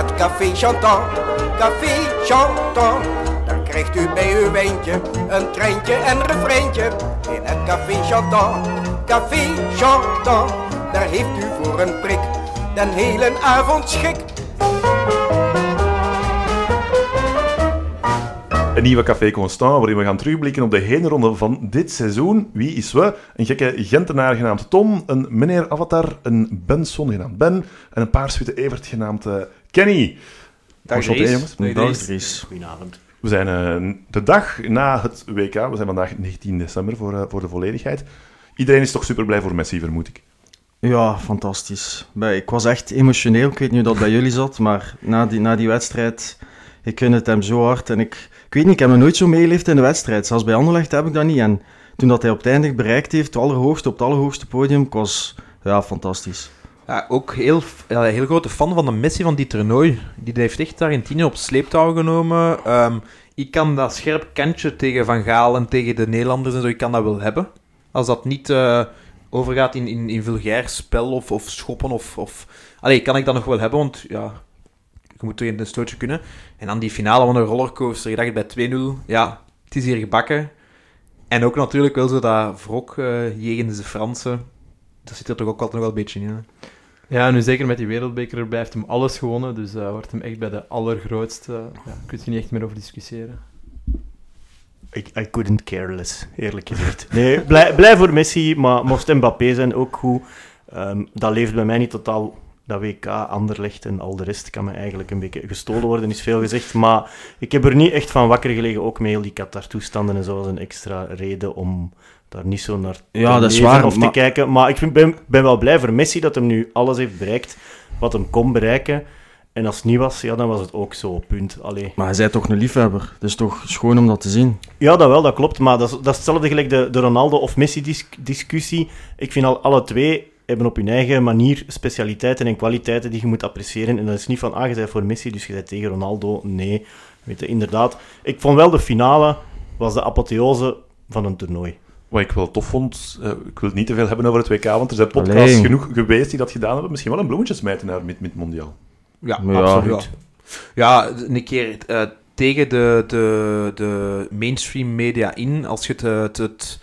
het café Chantant. Café Chantant. Daar krijgt u bij uw wijntje een treintje en refreintje. In het café Chantant. Café Chantant. Daar heeft u voor een prik den hele avond schik. Een nieuwe Café Constant, waarin we gaan terugblikken op de heenronde van dit seizoen. Wie is we? Een gekke Gentenaar genaamd Tom, een meneer Avatar, een Benson genaamd Ben en een paarswitte Evert genaamd eh, Kenny. Dag jongens. Dag. Goedenavond. We zijn eh, de dag na het WK, we zijn vandaag 19 december voor, eh, voor de volledigheid. Iedereen is toch super blij voor Messi, vermoed ik. Ja, fantastisch. Ik was echt emotioneel. Ik weet niet hoe dat bij jullie zat, maar na die, na die wedstrijd, ik gun het hem zo hard. En ik, ik weet niet, ik heb me nooit zo meegeleefd in de wedstrijd. Zelfs bij Anderlecht heb ik dat niet. En toen dat hij op het einde bereikt heeft, het allerhoogste, op het allerhoogste podium, ik was ja, fantastisch. Ja, ook heel, ja, heel grote fan van de Messi van die toernooi. Die heeft echt Argentinië op sleeptouw genomen. Ehm, ik kan dat scherp kantje tegen Van Gaal en tegen de Nederlanders en zo, ik kan dat wel hebben. Als dat niet eh, overgaat in, in, in vulgair spel of, of schoppen of... of... Allee, kan ik dat nog wel hebben, want ja, je moet tegen een stootje kunnen. En dan die finale van de rollercoaster, je dacht bij 2-0, ja, het is hier gebakken. En ook natuurlijk wel zo dat wrok eh jegens de Fransen. Dat zit er toch ook altijd nog wel een beetje in. Ja, nu zeker met die wereldbeker erbij heeft hem alles gewonnen, dus uh, wordt hem echt bij de allergrootste. Ja, kun je niet echt meer over discussiëren. I, I couldn't care less, eerlijk gezegd. Nee, blij, blij voor Messi, maar mocht Mbappé zijn ook goed. Ehm, dat leeft bij mij niet totaal. Dat WK, Anderlecht en al de rest kan me eigenlijk een beetje gestolen worden, is veel gezegd. Maar ik heb er niet echt van wakker gelegen, ook met heel die Qatar-toestanden en zo, als een extra reden om daar niet zo naar Ja, te dat is leven waar, of te kijken. Maar ik vind- ben, ben wel blij voor Messi dat hem nu alles heeft bereikt wat hem kon bereiken. En als het niet was, ja, dan was het ook zo, punt. Allee. Maar hij zei toch een liefhebber, dus toch schoon om dat te zien. Ja, dat wel, dat klopt. Maar dat is, dat is hetzelfde gelijk de, de Ronaldo of Messi-discussie. Ik vind al alle twee hebben op hun eigen manier specialiteiten en kwaliteiten die je moet appreciëren. En dat is niet van, ah, je bent voor Messi, dus je bent tegen Ronaldo. Nee, weet je, inderdaad. Ik vond wel de finale was de apotheose van een toernooi. Wat ik wel tof vond, eh, ik wil het niet te veel hebben over het WK, want er zijn podcasts Allee. genoeg geweest die dat gedaan hebben. Misschien wel een bloemetje smijten naar met, met Mondiaal. Ja, Maar ja. absoluut. Ja, een keer eh, tegen de, de, de mainstream media in, als je het, eh, het, het,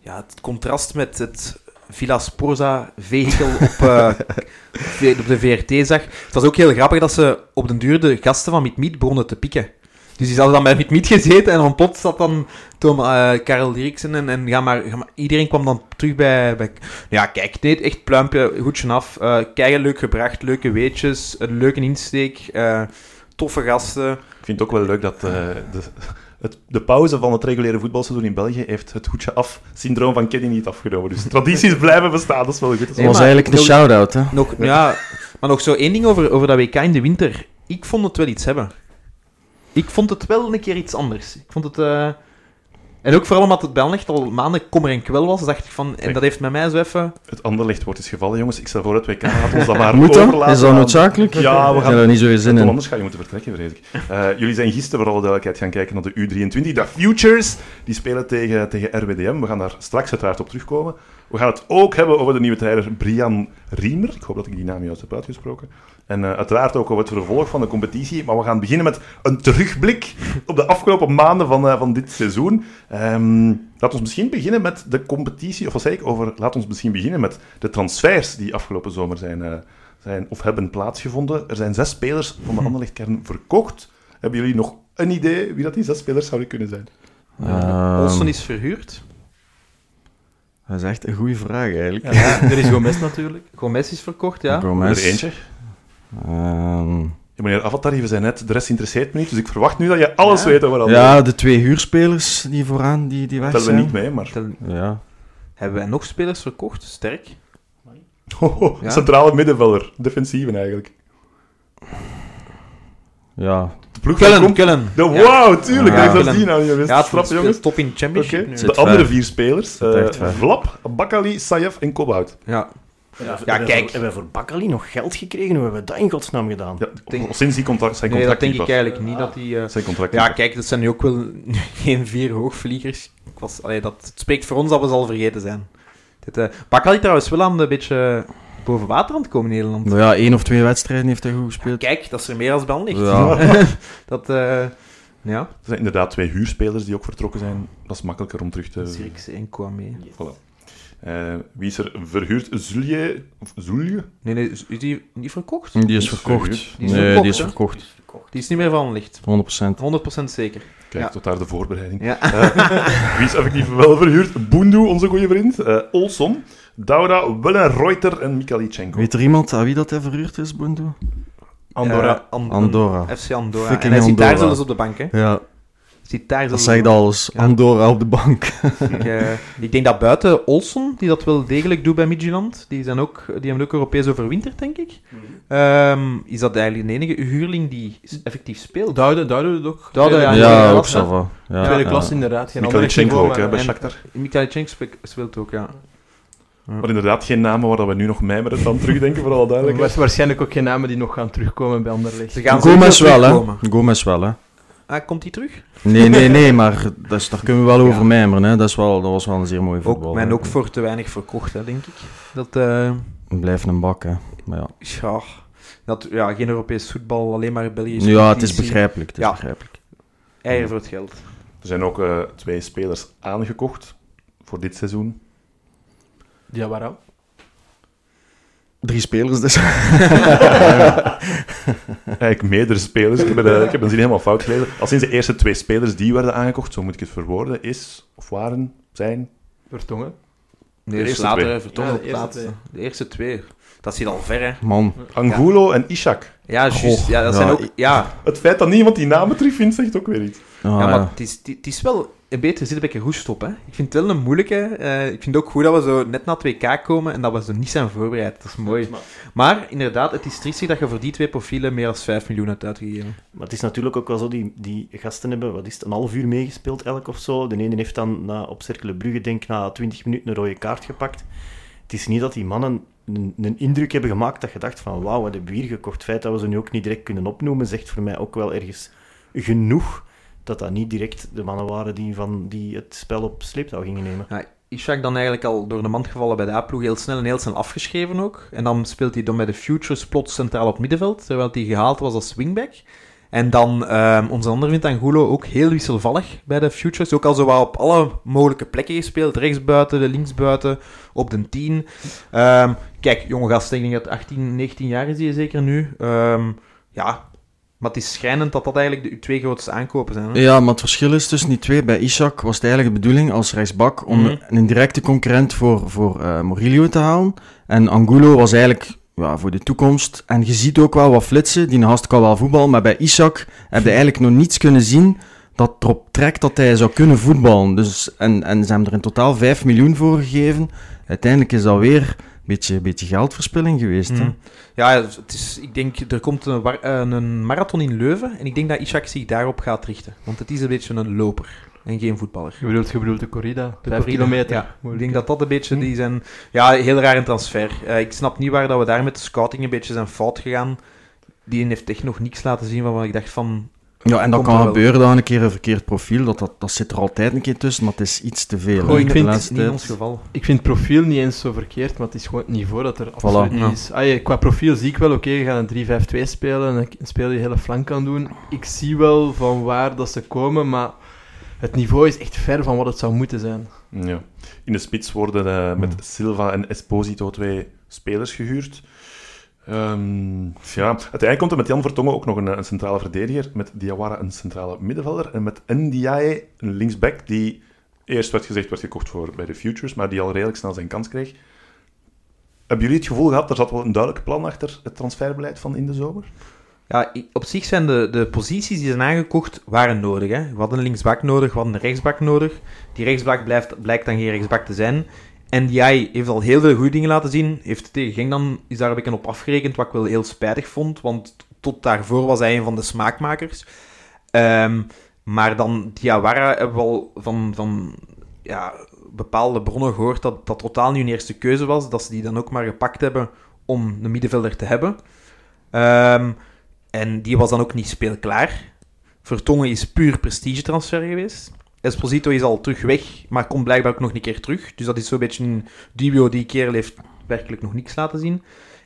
ja, het contrast met het Villa Sporza vehikel op, eh, op de VRT zag. Het was ook heel grappig dat ze op den duur de gasten van Meet Meet begonnen te pikken. Dus die hadden dan bij Meet Meet gezeten en dan plots zat dan Tom, eh, Karel Dirksen en, en ga maar, ga maar- iedereen kwam dan terug bij, bij... Ja, kijk, nee, echt pluimpje, goedje af. Eh keigen leuk gebracht, leuke weetjes, een leuke insteek, eh, toffe gasten. Ik vind het ook wel leuk dat eh, de, het, de pauze van het reguliere voetbalseizoen in België heeft het hoedje af syndroom van Kenny niet afgenomen. Dus tradities blijven bestaan, dat is wel goed. Dat was eigenlijk een shout-out, hè. Nog, ja, maar nog zo één ding over, over dat WK in de winter. Ik vond het wel iets hebben. Ik vond het wel een keer iets anders. Ik vond het... eh, En ook vooral omdat het bij echt al maanden kommer en kwel was, dacht ik van... En dat heeft met mij zo even... Het anderlicht wordt is gevallen, jongens. Ik stel voor het WK, laat ons dat maar Moet dat? Is dat noodzakelijk? Ja, we gaan... er niet zo zin in. anders ga je moeten vertrekken, vrees ik. Eh, jullie zijn gisteren, voor alle duidelijkheid, gaan kijken naar de U23. De Futures, die spelen tegen, tegen RWDM. We gaan daar straks uiteraard op terugkomen. We gaan het ook hebben over de nieuwe trainer Brian Riemer. Ik hoop dat ik die naam juist heb uitgesproken. En eh, uiteraard ook over het vervolg van de competitie. Maar we gaan beginnen met een terugblik op de afgelopen maanden van, eh, van dit seizoen. Ehm laat ons misschien beginnen met de competitie. Of wat zei ik? Over, laat ons misschien beginnen met de transfers die afgelopen zomer zijn, eh, zijn of hebben plaatsgevonden. Er zijn zes spelers van de Anderlechtkern verkocht. Hebben jullie nog een idee wie dat die zes spelers zouden kunnen zijn? Ehm, Olsen is verhuurd. Dat is echt een goede vraag, eigenlijk. Ja, er is Gomez natuurlijk. Gomez is verkocht, ja. Gomez. Er eentje. Ehm, Ja, meneer Avatar, we zijn net, de rest interesseert me niet, dus ik verwacht nu dat je alles Ja. weet over ja, de twee huurspelers die vooraan, die, die weg tellen zijn. we niet mee, maar... Tel- Ja. Hebben wij nog spelers verkocht? Sterk. Ja. Centrale middenvelder, defensieve eigenlijk. Ja, De ploeg Kellen, van Kellen. De wow, tuurlijk, Ja. dat is die nou niet wist. Ja, jongens. top in championship nu. De andere vier spelers, eh, ver. Vlap, Bakali, Sayef en Kobout. Ja. Ja, Ja, hebben we kijk. voor- Hebben we voor Bakkali nog geld gekregen? Hoe hebben we dat in godsnaam gedaan? Ja, denk- sinds die contract, zijn Nee, contract dat denk ik eigenlijk niet. Dat die, eh, Zijn contract Ja, kijk, dat zijn nu ook wel geen vier hoogvliegers. Ik was, allee, dat het spreekt voor ons dat we ze al vergeten zijn. Dit, eh Bakali trouwens wel aan de beetje boven water aan het komen in Nederland. Maar ja, één of twee wedstrijden heeft hij goed gespeeld. Kijk, dat is er meer als bij ligt. Ja. dat, eh, ja. Er zijn inderdaad twee huurspelers die ook vertrokken zijn. Dat is makkelijker om terug te... Zirkse en Kwame. Voilà. Eh, wie is er verhuurd? Zulje? Of Zulje? Nee, nee, is die niet verkocht? Die Die is verkocht. Die is nee, verkocht, die is verkocht. Die is niet meer van licht. 100%. 100% zeker. Kijk, Ja. tot daar de voorbereiding. Ja. Wie is effectief wel verhuurd? Boendu, onze goede vriend. eh Olson. Dauda, Willen-Reuter en Mikalichenko. Weet er iemand aan wie dat hij verhuurd is, Bundu? Andorra. An- Andorra. FC Andorra. Fucking en hij zit daar zelfs op de bank, hè. Ja, Zit daar dat zegt alles. Ja. Andorra op de bank. Ik, eh, ik denk dat buiten Olson, die dat wel degelijk doet bij Midtjylland, die, zijn ook, die hebben ook Europees overwinterd, denk ik. Ehm, is dat eigenlijk de enige huurling die effectief speelt? Doude, Doude doet ook. Tweede- ja, Ja, ja, ook. Sava. Ja, Tweede ja. klas inderdaad. Geen niveau, ook, hè, bij Shakhtar. Mikalichenko spe- speelt ook, ja. Maar inderdaad, geen namen waar we nu nog mijmeren aan terugdenken, voor alle Maar duidelijkheid. wa- waarschijnlijk ook geen namen die nog gaan terugkomen bij Anderlecht. Ze gaan Gomez wel, hè. Gomez wel, hè. Ah, komt hij terug? Nee, nee, nee, maar dat is, daar kunnen we wel over Ja. mijmeren, hè. Dat, is wel, dat was wel een zeer mooie voetbal. Ook, men ook voor te weinig verkocht, hè, denk ik. Dat, eh, We blijven een bak, hè. Maar ja. ja, dat, ja, geen Europees voetbal, alleen maar Belgisch. ja, het is begrijpelijk. Het is Ja. begrijpelijk. Eieren voor het geld. Er zijn ook eh, twee spelers aangekocht voor dit seizoen. Ja, waarom? Drie spelers dus. Eigenlijk meerdere spelers. Ik heb, het, eh, ik heb een zin helemaal fout gelezen. Al sinds de eerste twee spelers die werden aangekocht, zo moet ik het verwoorden, is, of waren, zijn... Vertongen. Nee, De eerste later twee. hè, vertongen Ja, de eerste laatste. De eerste twee. Dat zit al ver, hè. Man. Angulo en Ishak. Ja, juist. Goh, ja, dat ja, zijn ook... Ja, Het feit dat niemand die namen terugvindt, zegt ook weer iets. Ah, ja, maar ja. het is, het is wel een beetje, zit een beetje roest op, hè. Ik vind het wel een moeilijke. eh, ik vind het ook goed dat we zo net na 2K komen en dat we zo niet zijn voorbereid. Dat is mooi. Maar inderdaad, het is triestig dat je voor die twee profielen meer dan 5 miljoen hebt uitgegeven. Maar het is natuurlijk ook wel zo, die, die gasten hebben, wat is het, een half uur meegespeeld elk of zo. De ene heeft dan na, op Cercle Brugge, denk na 20 minuten een rode kaart gepakt. Het is niet dat die mannen een, een indruk hebben gemaakt dat je dacht van wauw, wat hebben we hier gekocht. Het feit dat we ze nu ook niet direct kunnen opnoemen, zegt voor mij ook wel ergens genoeg dat dat niet direct de mannen waren die, van, die het spel op sleeptouw gingen nemen. Ja, dan eigenlijk al door de mand gevallen bij de A-ploeg, heel snel en heel snel afgeschreven ook. En dan speelt hij dan bij de Futures plots centraal op middenveld, terwijl hij gehaald was als wingback. En dan, ehm, onze andere vindt Angulo ook heel wisselvallig bij de Futures. Ook al zo wat op alle mogelijke plekken gespeeld. Rechtsbuiten, de linksbuiten, op de 10. Ehm, kijk, jonge gast, ik dat 18, 19 jaar is die zeker nu. Ehm, ja, maar het is schrijnend dat dat eigenlijk de twee grootste aankopen zijn. Hè? Ja, maar het verschil is tussen die twee. Bij Ishak was het eigenlijk de bedoeling als rechtsbak om Mhm. een directe concurrent voor, voor Murillo te halen. En Angulo was eigenlijk ja, voor de toekomst. En je ziet ook wel wat flitsen. Die gast kan wel voetballen, maar bij Ishak heb je eigenlijk nog niets kunnen zien dat erop trekt dat hij zou kunnen voetballen. Dus, en, en ze hebben er in totaal 5 miljoen voor gegeven. Uiteindelijk is dat weer beetje, beetje geldverspilling geweest. Hè? Mm. Ja, het is, ik denk, er komt een, eh, een marathon in Leuven en ik denk dat Ishak zich daarop gaat richten. Want het is een beetje een loper en geen voetballer. Je bedoelt, je bedoelt de corrida. De Vijf corrida, kilometer. Ja, ik denk dat dat een beetje die zijn... Ja, heel raar een transfer. Eh, ik snap niet waar dat we daar met de scouting een beetje zijn fout gegaan. Die heeft echt nog niks laten zien waarvan ik dacht van... Ja, en dat kan gebeuren dan een keer een verkeerd profiel. Dat, dat, dat zit er altijd een keer tussen, maar het is iets te veel. Hè, ik de vind- laatste niet ons geval. Ik vind het profiel niet eens zo verkeerd, maar het is gewoon het niveau dat er absoluut niet Ja. is. Ah, ja, qua profiel zie ik wel, oké, je gaat een 3-5-2 spelen en een speel die hele flank kan doen. Ik zie wel van waar dat ze komen, maar het niveau is echt ver van wat het zou moeten zijn. Ja. In de spits worden eh, met Silva en Esposito twee spelers gehuurd. Ehm, ja, uiteindelijk komt er met Jan Vertongen ook nog een, centrale verdediger, met Diawara een centrale middenvelder en met Ndiaye een linksback die eerst werd gezegd werd gekocht voor bij de Futures, maar die al redelijk snel zijn kans kreeg. Hebben jullie het gevoel gehad, er zat wel een duidelijk plan achter het transferbeleid van in de zomer? Ja, op zich zijn de, de posities die zijn aangekocht, waren nodig. Hè. We hadden een linksbak nodig, we hadden een rechtsbak nodig. Die rechtsbak blijft, blijkt dan geen rechtsbak te zijn. En die heeft al heel veel goede dingen laten zien. Heeft tegen Genk dan, is daar een op afgerekend, wat ik wel heel spijtig vond. Want tot daarvoor was hij een van de smaakmakers. Ehm, maar dan Diawara hebben we al van, van ja, bepaalde bronnen gehoord dat dat totaal niet hun eerste keuze was. Dat ze die dan ook maar gepakt hebben om een middenvelder te hebben. Ehm, en die was dan ook niet speelklaar. Vertongen is puur prestigetransfer geweest. Esposito is al terug weg, maar komt blijkbaar ook nog een keer terug. Dus dat is zo'n beetje een dubio. Die kerel heeft werkelijk nog niks laten zien.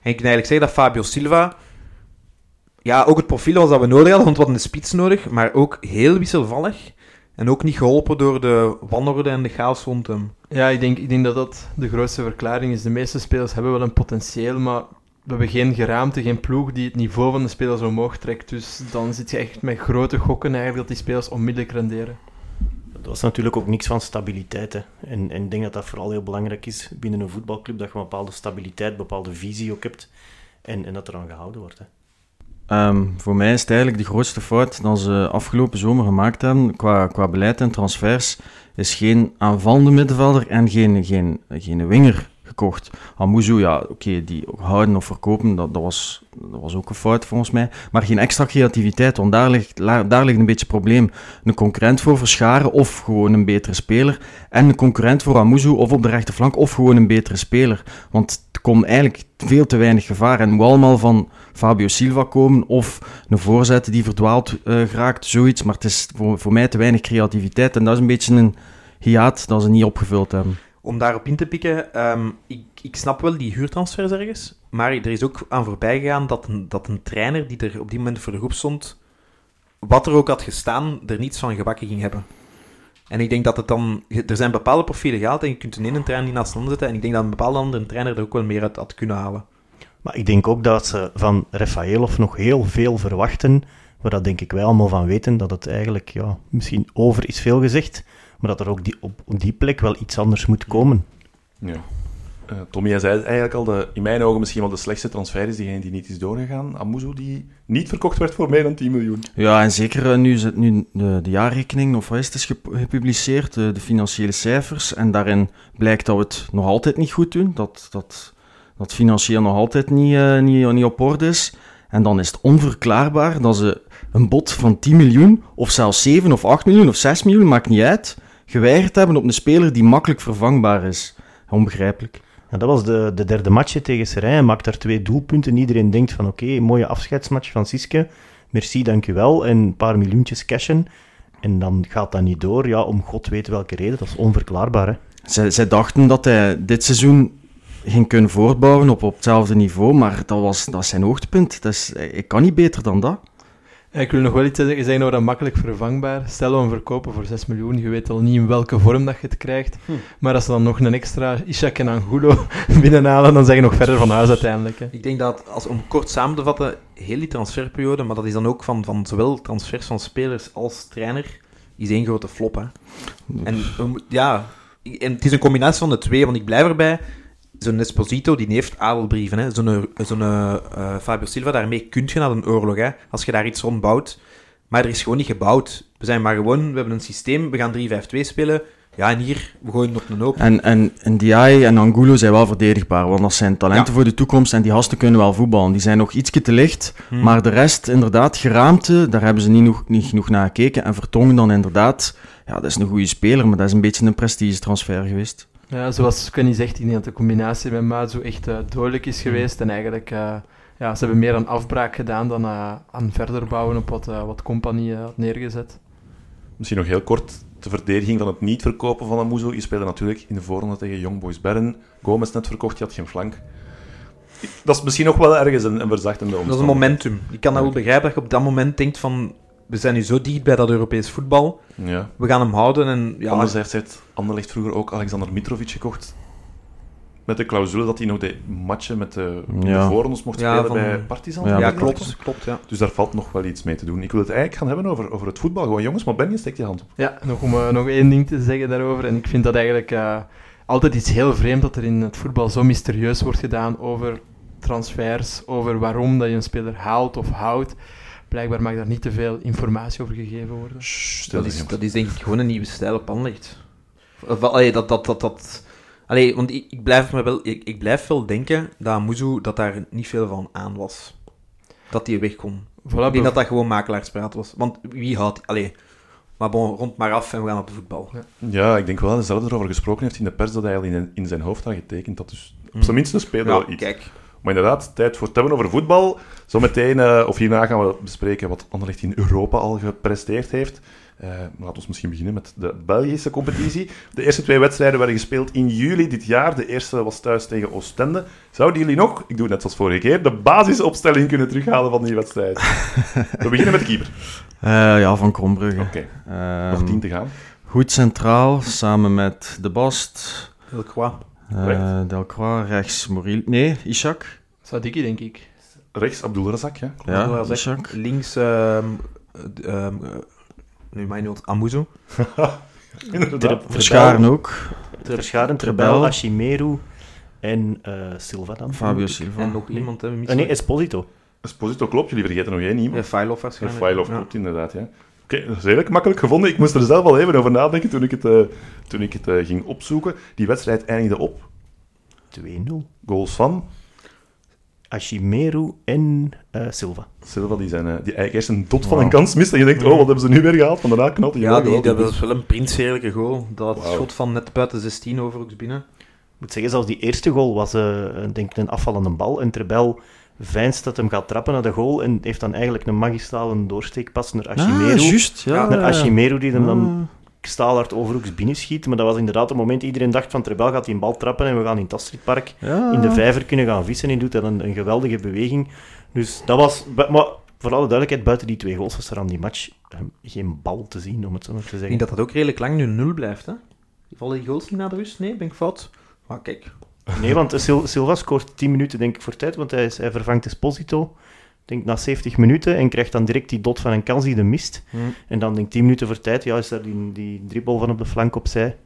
En ik kan eigenlijk zeggen dat Fabio Silva... Ja, ook het profiel was dat we nodig hadden, want we hadden een spits nodig. Maar ook heel wisselvallig. En ook niet geholpen door de wanorde en de chaos rond hem. Ja, ik denk, ik denk dat dat de grootste verklaring is. De meeste spelers hebben wel een potentieel, maar we hebben geen geraamte, geen ploeg die het niveau van de spelers omhoog trekt. Dus dan zit je echt met grote gokken eigenlijk dat die spelers onmiddellijk renderen. Dat was natuurlijk ook niks van stabiliteit. Hè. En, en ik denk dat dat vooral heel belangrijk is binnen een voetbalclub, dat je een bepaalde stabiliteit, een bepaalde visie ook hebt en, en dat er aan gehouden wordt. Hè. Ehm, voor mij is het eigenlijk de grootste fout dat ze afgelopen zomer gemaakt hebben qua, qua beleid en transfers, is geen aanvallende middenvelder en geen, geen, geen winger gekocht. Ja, oké, die houden of verkopen, dat, dat, was, dat was ook een fout volgens mij. Maar geen extra creativiteit, want daar ligt, daar ligt een beetje het probleem. Een concurrent voor Verscharen of gewoon een betere speler. En een concurrent voor Amuzu of op de rechterflank of gewoon een betere speler. Want er komt eigenlijk veel te weinig gevaar. En moet allemaal van Fabio Silva komen of een voorzet die verdwaald eh, geraakt, zoiets. Maar het is voor, voor mij te weinig creativiteit. En dat is een beetje een hiaat dat ze niet opgevuld hebben. Om daarop in te pikken, ehm, ik, ik snap wel die huurtransfers ergens, maar er is ook aan voorbij gegaan dat een, dat een trainer die er op die moment voor de groep stond, wat er ook had gestaan, er niets van gebakken ging hebben. En ik denk dat het dan... Er zijn bepaalde profielen gehaald en je kunt een ene trainer die naast de zetten en ik denk dat een bepaalde andere trainer er ook wel meer uit had kunnen halen. Maar ik denk ook dat ze van Rafaelov nog heel veel verwachten, waar dat denk ik wij allemaal van weten, dat het eigenlijk, ja, misschien over is veel gezegd, maar dat er ook die, op, op die plek wel iets anders moet komen. Ja. Eh, Tommy, jij zei eigenlijk al, de, in mijn ogen misschien wel de slechtste transfer is diegene die niet is doorgegaan. Amuzu, die niet verkocht werd voor meer dan 10 miljoen. Ja, en zeker eh, nu is het nu de, de jaarrekening, of wat is het, is gepubliceerd, de, de financiële cijfers. En daarin blijkt dat we het nog altijd niet goed doen. Dat, dat, dat financieel nog altijd niet, eh, niet, niet op orde is. En dan is het onverklaarbaar dat ze een bod van 10 miljoen, of zelfs 7 of 8 miljoen of 6 miljoen, maakt niet uit, geweigerd hebben op een speler die makkelijk vervangbaar is. Onbegrijpelijk. Ja, dat was de, de derde match tegen Serijn. Hij maakt daar twee doelpunten. Iedereen denkt van oké, mooie afscheidsmatch van Siske. Merci, dankjewel. En een paar miljoentjes cashen. En dan gaat dat niet door. Ja, om god weet welke reden. Dat is onverklaarbaar. Hè. Zij, zij dachten dat hij dit seizoen ging kunnen voortbouwen op, op hetzelfde niveau, maar dat was dat is zijn hoogtepunt. Dat is, ik kan niet beter dan dat. Ik wil nog wel iets zeggen zeggen over dat makkelijk vervangbaar. Stel we hem verkopen voor 6 miljoen, je weet al niet in welke vorm dat je het krijgt. Maar als ze dan nog een extra Ishak en Angulo binnenhalen, dan zeg je nog verder van huis uiteindelijk. Hè. Ik denk dat, als, om kort samen te vatten, heel die transferperiode, maar dat is dan ook van, van zowel transfers van spelers als trainer, is één grote flop. Hè. En ja, en het is een combinatie van de twee, want ik blijf erbij. Zo'n Esposito, die heeft adelbrieven. hè. Zo'n zo'n eh, eh, Fabio Silva, daarmee kun je naar een oorlog, hè, als je daar iets rond bouwt. Maar er is gewoon niet gebouwd. We zijn maar gewoon, we hebben een systeem, we gaan 3-5-2 spelen. Ja, en hier, we gooien op een hoop. En, en, en Diaye en Angulo zijn wel verdedigbaar, want dat zijn talenten Ja. voor de toekomst en die gasten kunnen wel voetballen. Die zijn nog ietsje te licht, Hmm. maar de rest, inderdaad, geraamte, daar hebben ze niet, nog, niet genoeg naar gekeken. En Vertongen dan inderdaad, ja, dat is een goede speler, maar dat is een beetje een prestigetransfer geweest. Ja, zoals Kenny zegt, ik denk dat de combinatie met Mazu echt eh, dodelijk is geweest. En eigenlijk, eh, ja, ze hebben meer aan afbraak gedaan dan eh, aan verder bouwen op wat, wat Compagnie eh, had neergezet. Misschien nog heel kort de verdediging van het niet verkopen van Amuzo. Je speelde natuurlijk in de voorronde tegen Young Boys Bern. Gomez net verkocht, je had geen flank. Dat is misschien nog wel ergens een, een verzachtende Dat is een omstandigheid. momentum. Ik kan dat wel begrijpen dat je op dat moment denkt van... We zijn nu zo dicht bij dat Europees voetbal. Ja. We gaan hem houden en... Ja, Anderzijds heeft Anderlecht vroeger ook Alexander Mitrovic gekocht. Met de clausule dat hij nog de matchen met de, Ja. de voorrondes mocht Ja, spelen van- bij Partizan. Ja, ja, klopt. klopt ja. Dus daar valt nog wel iets mee te doen. Ik wil het eigenlijk gaan hebben over, over het voetbal. Gewoon jongens, maar Ben, je steekt je hand op. Ja, nog om eh, nog één ding te zeggen daarover. En ik vind dat eigenlijk eh, altijd iets heel vreemd dat er in het voetbal zo mysterieus wordt gedaan over transfers, over waarom dat je een speler haalt of houdt. Blijkbaar mag daar niet te veel informatie over gegeven worden. Shh, Dat is, dat is denk ik gewoon een nieuwe stijl op Anderlecht. Of, allee, dat, dat, dat, dat... Allee, want ik, ik, blijf me wel, ik, ik blijf wel denken dat Muzu dat daar niet veel van aan was. Dat hij weg kon. Voilà, Ik denk bev- dat dat gewoon makelaarspraat was. Want wie houdt... Allee, maar bon, rond maar af en we gaan op de voetbal. Ja, ik denk wel dat hij zelf erover gesproken heeft in de pers dat hij al in, in zijn hoofd had getekend. Dat dus op zijn minst een speler Ja, wel iets. kijk. Maar inderdaad, tijd voor het hebben over voetbal. Zometeen, eh, of hierna gaan we bespreken wat Anderlecht in Europa al gepresteerd heeft. Uh, laten we misschien beginnen met de Belgische competitie. De eerste twee wedstrijden werden gespeeld in juli dit jaar. De eerste was thuis tegen Oostende. Zouden jullie nog, ik doe het net zoals vorige keer, de basisopstelling kunnen terughalen van die wedstrijd? we beginnen met de keeper. Uh, ja, van Krombrugge. Oké, Ehm, nog tien te gaan. Goed centraal, samen met De Bast, Delcroix. Eh Correct. Delcroix, rechts Moril... Nee, Ishak. Sadiki, denk ik. Rechts Abdul Razak, ja. Ja, ik- Ishak. Links, ehm, eh, nu mijn noot, Amuzo. Inderdaad. Verscharen ook. Verscharen, Trebel. Trebel, Ashimeru en eh, Silva dan. Fabio Silva. En nog iemand, hè? Ah, nee, Esposito. Esposito klopt, jullie vergeten nog één iemand. Ja, Failov waarschijnlijk. file of Ja. klopt, inderdaad, ja. Oké, dat is redelijk makkelijk gevonden. Ik moest er zelf al even over nadenken toen ik het, eh, toen ik het eh, ging opzoeken. Die wedstrijd eindigde op 2-0. goals van Ashimeru en eh, Silva. Silva, die, zijn, eh, die eigenlijk eerst een dot van een kans mist. En je denkt, oh, wat hebben ze nu weer gehaald? Maar daarna knalt hij Ja, die, dat was wel een prinsheerlijke goal. Dat schot van net buiten 16 overigens binnen. Ik moet zeggen, zelfs die eerste goal was eh, denk ik een afvallende bal. En Trebel veinst dat hem gaat trappen naar de goal en heeft dan eigenlijk een magistrale doorsteekpas naar Ah, Ashimeru. juist. Ja, naar. Ashimeru die hem dan Ah. staalhard overhoeks binnenschiet. Maar dat was inderdaad het moment iedereen dacht van Trebel gaat die bal trappen en we gaan in het Astridpark Ja. in de vijver kunnen gaan vissen. En doet dan een, een geweldige beweging. Dus dat was... Maar voor alle duidelijkheid, buiten die twee goals was er aan die match eh, geen bal te zien, om het zo maar te Ik zeggen. denk dat dat ook redelijk lang nu 0 blijft. Hè? Vallen die goals niet na de rust? Nee, ben ik fout? Maar kijk. Nee, want Sil- Silva scoort 10 minuten denk ik voor tijd, want hij, is, hij vervangt Esposito, denk na 70 minuten, en krijgt dan direct die dot van een kans die de mist. En dan denk ik 10 minuten voor tijd, ja, is daar die, die dribbel van op de flank opzij.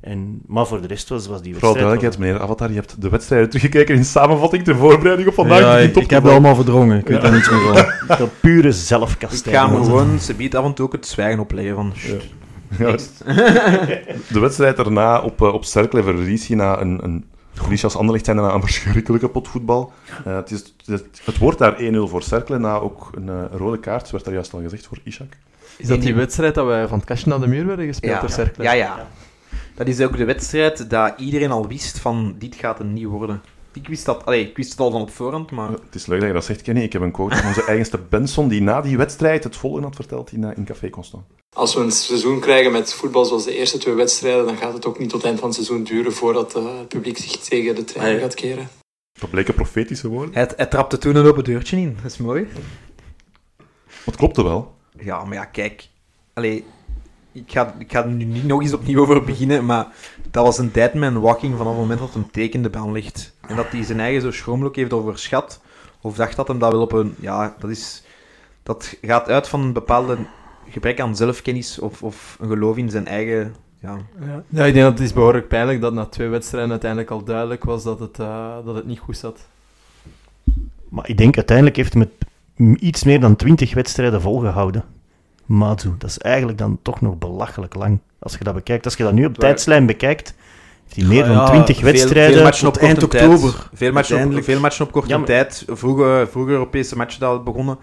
En, maar voor de rest was, was die Vooral wedstrijd... duidelijkheid, meneer Avatar, je hebt de wedstrijden teruggekeken in samenvatting ter voorbereiding op vandaag. Ja, Die ik, ik heb het allemaal verdrongen. Ik weet daar niets meer van. dat pure Ik zelfkastijding. ga me was het. gewoon, ze biedt af en toe ook het zwijgen opleggen van... Ja. Ja, de wedstrijd daarna op, eh, op Cercle verlies je na een, een verlies als Anderlecht zijn na een verschrikkelijke potvoetbal. Eh, het, is, het, het wordt daar 1-0 voor Cercle, na ook een eh, rode kaart, werd daar juist al gezegd, voor Ishak. Is dat die wedstrijd dat wij van het kastje naar de muur werden gespeeld Ja, door Cercle? ja, ja. Dat is ook de wedstrijd dat iedereen al wist van dit gaat een niet worden. Ik wist dat, allee, ik wist het al van op voorhand, maar Het is leuk dat je dat zegt, Kenny. Ik heb een quote van onze eigenste Benson, die na die wedstrijd het volgende had verteld in, in Café Constant. Als we een seizoen krijgen met voetbal zoals de eerste twee wedstrijden, dan gaat het ook niet tot het eind van het seizoen duren voordat eh, het publiek zich tegen de trein Nee. gaat keren. Dat bleken profetische woorden. hij, hij trapte toen een open deurtje in. Dat is mooi. Dat klopte wel. Ja, maar ja, kijk. Allee, ik ga, ik ga er nu niet nog eens opnieuw over beginnen, maar dat was een deadman walking vanaf het moment dat hem tekende baan ligt. En dat hij zijn eigen zo schromelijk heeft overschat, of dacht dat hem dat wel op een... Ja, dat is... Dat gaat uit van een bepaalde gebrek aan zelfkennis of, of een geloof in zijn eigen... Ja, Ja. Ja, ik denk dat het is behoorlijk pijnlijk dat na twee wedstrijden uiteindelijk al duidelijk was dat het, eh, dat het niet goed zat. Maar ik denk uiteindelijk heeft hij het m- iets meer dan 20 wedstrijden volgehouden. Mazu, dat is eigenlijk dan toch nog belachelijk lang. Als je dat bekijkt, als je dat nu op tijdslijn bekijkt, heeft hij meer dan 20 veel- wedstrijden. Veel matchen op eind oktober. Veel matchen op, veel matchen op korte Ja, maar- tijd. Vroege, vroege Europese matchen dat het begonnen.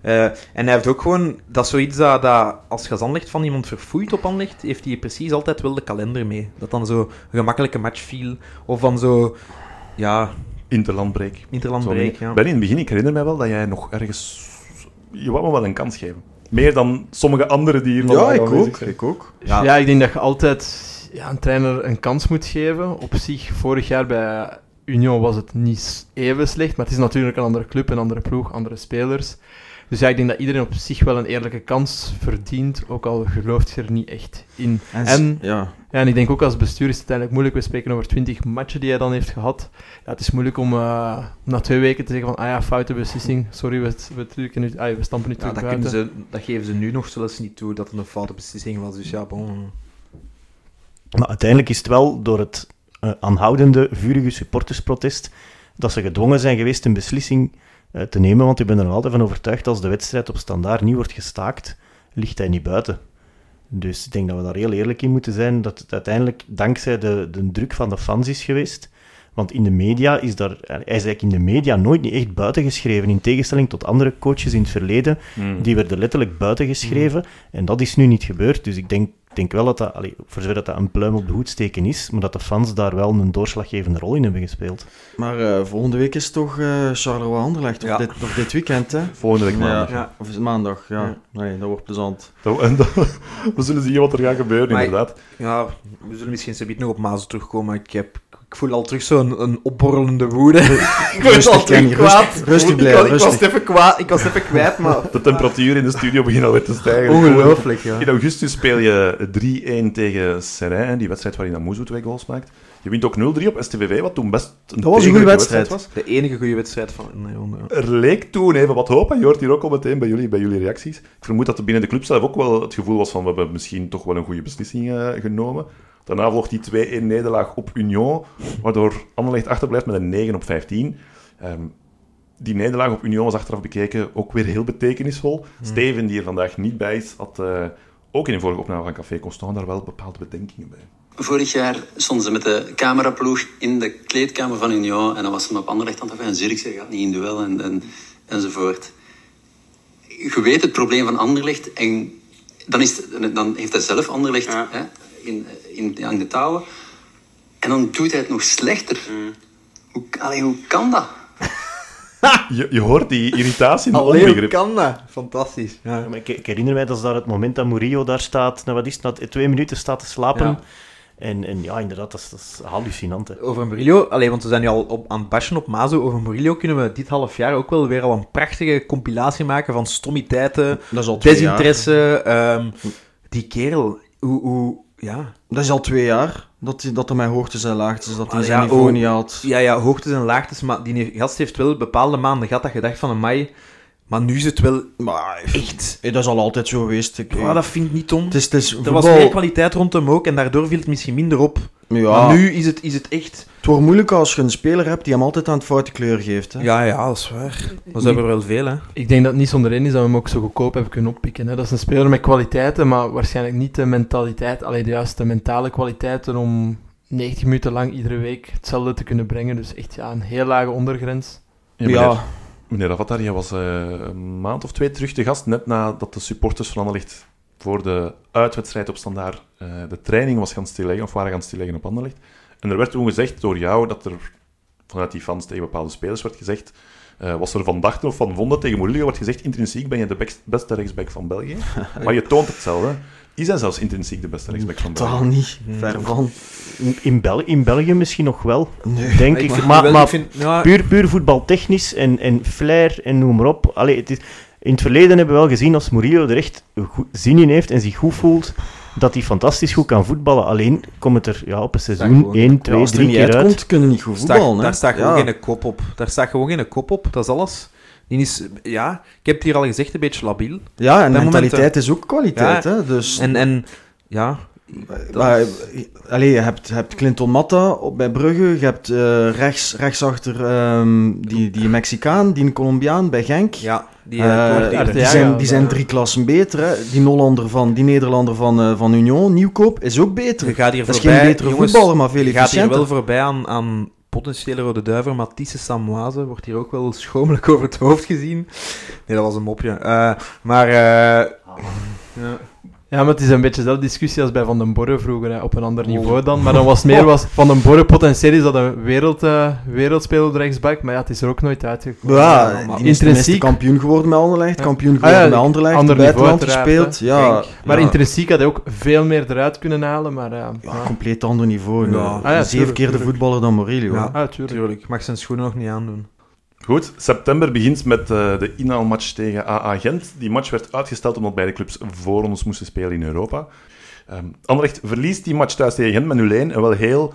Eh, en hij heeft ook gewoon... Dat is zoiets dat, dat als je Anderlecht van iemand verfoeit op Anderlecht, heeft hij precies altijd wel de kalender mee. Dat dan zo een gemakkelijke match viel. Of van zo... Ja, Interlandbreek. Interland Zo break, dingen. ja. Ben in het begin, ik herinner mij wel dat jij nog ergens... Je wou me wel een kans geven. Meer dan sommige anderen die hier Ja, ik ook. zijn. Ik ook. Ja. Ja. ik denk dat je altijd ja, een trainer een kans moet geven. Op zich, vorig jaar bij Union was het niet even slecht, maar het is natuurlijk een andere club, een andere ploeg, andere spelers. Dus ja, ik denk dat iedereen op zich wel een eerlijke kans verdient, ook al gelooft je er niet echt in. En, En- ja, Ja, en ik denk ook als bestuur is het uiteindelijk moeilijk. We spreken over 20 matchen die hij dan heeft gehad. Ja, het is moeilijk om eh, na twee weken te zeggen van, ah ja, foute beslissing. Sorry, we, we, nu, ah, we stampen nu Ja, terug dat, ze, dat geven ze nu nog zelfs niet toe, dat het een foute beslissing was. Dus ja, bon. Maar uiteindelijk is het wel door het eh, aanhoudende, vurige supportersprotest dat ze gedwongen zijn geweest een beslissing eh, te nemen. Want ik ben er nog altijd van overtuigd, als de wedstrijd op standaard niet wordt gestaakt, ligt hij niet buiten. Dus ik denk dat we daar heel eerlijk in moeten zijn, dat het uiteindelijk dankzij de, de druk van de fans is geweest. Want in de media is daar, hij is eigenlijk in de media nooit niet echt buiten geschreven, in tegenstelling tot andere coaches in het verleden, Hmm. die werden letterlijk buiten geschreven. En dat is nu niet gebeurd. Dus ik denk ik denk wel dat dat, allee, voor zover dat, dat een pluim op de hoed steken is, maar dat de fans daar wel een doorslaggevende rol in hebben gespeeld. Maar eh, volgende week is toch eh Charleroi Anderlecht, of, Ja. dit, of dit weekend, hè? Volgende week maandag. Ja. Of is het maandag, ja. Ja. Nee, dat wordt plezant. Dat- en dat- we zullen zien wat er gaat gebeuren, Maar- inderdaad. Ja, we zullen misschien zometeen nog op Mazen terugkomen. Ik, heb, ik voel al terug zo'n een opborrelende woede. ik word al terug Kenny, kwaad. rustig- rustig ik, blijven, was, ik was even kwaad, ik was even kwijt, maar... De temperatuur in de studio begint alweer te stijgen. Ongelooflijk, ja. In augustus speel je 3-1 tegen Serrain, die wedstrijd waarin Amuzu twee goals maakt. Je wint ook 0-3 op STVV, wat toen best een Dat was een goede wedstrijd. was. De enige goede wedstrijd van... Nee. Er leek toen even wat hoop, en je hoort hier ook al meteen bij jullie, bij jullie reacties. Ik vermoed dat er binnen de club zelf ook wel het gevoel was van we hebben misschien toch wel een goede beslissing eh, genomen. Daarna volgt die 2-1 nederlaag op Union, waardoor Anderlecht achterblijft met een 9 op 15. Ehm, die nederlaag op Union was achteraf bekeken ook weer heel betekenisvol. Steven, die er vandaag niet bij is, had eh, ook in een vorige opname van Café Constant daar wel bepaalde bedenkingen bij. Vorig jaar stonden ze met de cameraploeg in de kleedkamer van Union en dan was ze op Anderlecht aan het en Zurich gaat niet in duel en, en, enzovoort. Je weet het probleem van Anderlecht en dan, is het- dan heeft hij zelf Anderlecht hè, in, in, aan de touwen en dan doet hij het nog slechter. Hoe, allee, hoe kan dat? Je, je hoort die irritatie en Allee, hoe kan dat? Fantastisch. Ja. Ja, maar ik, ik herinner mij dat is daar het moment dat Murillo daar staat, nou wat is het, na twee minuten staat te slapen. Ja. En, en ja, inderdaad, dat is, dat is hallucinant. Hè. Over Murillo, allee, want we zijn nu al op, aan het bashen op Mazo. Over Murillo kunnen we dit half jaar ook wel weer al een prachtige compilatie maken van stommiteiten, desinteresse. ehm, die kerel, hoe, hoe, ja. Dat is al twee jaar dat, dat er mijn hoogtes en laagtes, dat hij Ah, zijn ja, niveau oh. niet had. Ja, ja, hoogtes en laagtes, maar die gast heeft wel bepaalde maanden gehad dat je dacht van een mei, maar nu is het wel Maar echt. eh, dat is al altijd zo geweest. Ik, Ja, dat vind ik niet om. het is, het is Er voetbal. was meer kwaliteit rond hem ook en daardoor viel het misschien minder op. ja, Maar nu is het, is het echt... Het wordt moeilijk als je een speler hebt die hem altijd aan het foute kleur geeft. Hè? Ja, ja, dat is waar. Dat zijn er wel veel, hè. Ik denk dat het niet zonder reden is dat we hem ook zo goedkoop hebben kunnen oppikken. Hè. Dat is een speler met kwaliteiten, maar waarschijnlijk niet de mentaliteit, alleen de juiste mentale kwaliteiten om 90 minuten lang iedere week hetzelfde te kunnen brengen. Dus echt ja, een heel lage ondergrens. Ja, Ja, meneer, jij was eh, een maand of twee terug te gast, net nadat de supporters van Anderlecht voor de uitwedstrijd op standaard eh, de training was gaan stilleggen, of waren gaan stilleggen op Anderlecht. En er werd toen gezegd door jou dat er vanuit die fans tegen bepaalde spelers werd gezegd, eh, was er van dachten of van vonden tegen Murillo, wordt gezegd, intrinsiek ben je de beste rechtsback van België. maar je toont hetzelfde. Is hij zelfs intrinsiek de beste rechtsback van België? totaal niet. Ver van. In, in, Bel in België misschien nog wel, Nee. denk ik. Maar, Maar, wel, maar ik vind, ja, puur, puur voetbaltechnisch en, en flair en noem maar op. Allee, het is, in het verleden hebben we wel gezien als Murillo er echt zin in heeft en zich goed voelt, dat hij fantastisch goed kan voetballen. Alleen komt het er ja, op een seizoen gewoon- 1, 2, als het er 3 niet keer uit. uitkomt, kunnen niet goed voetballen. hè. daar staat gewoon Ja. geen kop op. Daar staat gewoon geen kop op, dat is alles. Die is, ja, ik heb het hier al gezegd, een beetje labiel. Ja, en mentaliteit momenten- is ook kwaliteit. Ja. Hè? Dus, En, en ja, maar, allee, je hebt, hebt Clinton Matta op, bij Brugge, je hebt eh, rechts, rechtsachter ehm, die, die Mexicaan, die Colombiaan bij Genk. ja die, Eh, eh, die, zijn, die zijn drie klassen beter. Hè. Die, van, die Nederlander van, eh, van Union, Nieuwkoop, is ook beter. je gaat hier Dat is voorbij, geen betere jongens, voetballer, maar veel je gaat hier wel voorbij aan, aan potentiële rode duiver. Matisse Samoise wordt hier ook wel schomelijk over het hoofd gezien. Nee, dat was een mopje. Eh, maar... eh, ja. Ja, maar het is een beetje dezelfde discussie als bij Van den Borre vroeger, hè, op een ander niveau dan. Maar dan was meer was Van den Borre potentieel is dat een wereld, eh, wereldspeler op rechtsback, maar ja, het is er ook nooit uitgekomen. Ja, maar is intrinsiek, kampioen geworden met Anderlecht, Ja. kampioen Ah, geworden ja, met Anderlecht, ander buitenland gespeeld. hè. Ja, maar ja. intrinsiek had hij ook veel meer eruit kunnen halen, maar ja, Ja, ja. compleet ander niveau. Ja. Ja. Ah ja, Zeven tuurlijk, keer de voetballer dan Murillo. Ja. Ah, tuurlijk. Tuurlijk, ik mag zijn schoenen nog niet aandoen. Goed, september begint met eh, de inhaalmatch tegen AA Gent. Die match werd uitgesteld omdat beide clubs voor ons moesten spelen in Europa. Ehm Anderlecht verliest die match thuis tegen Gent met 0-1. Een wel heel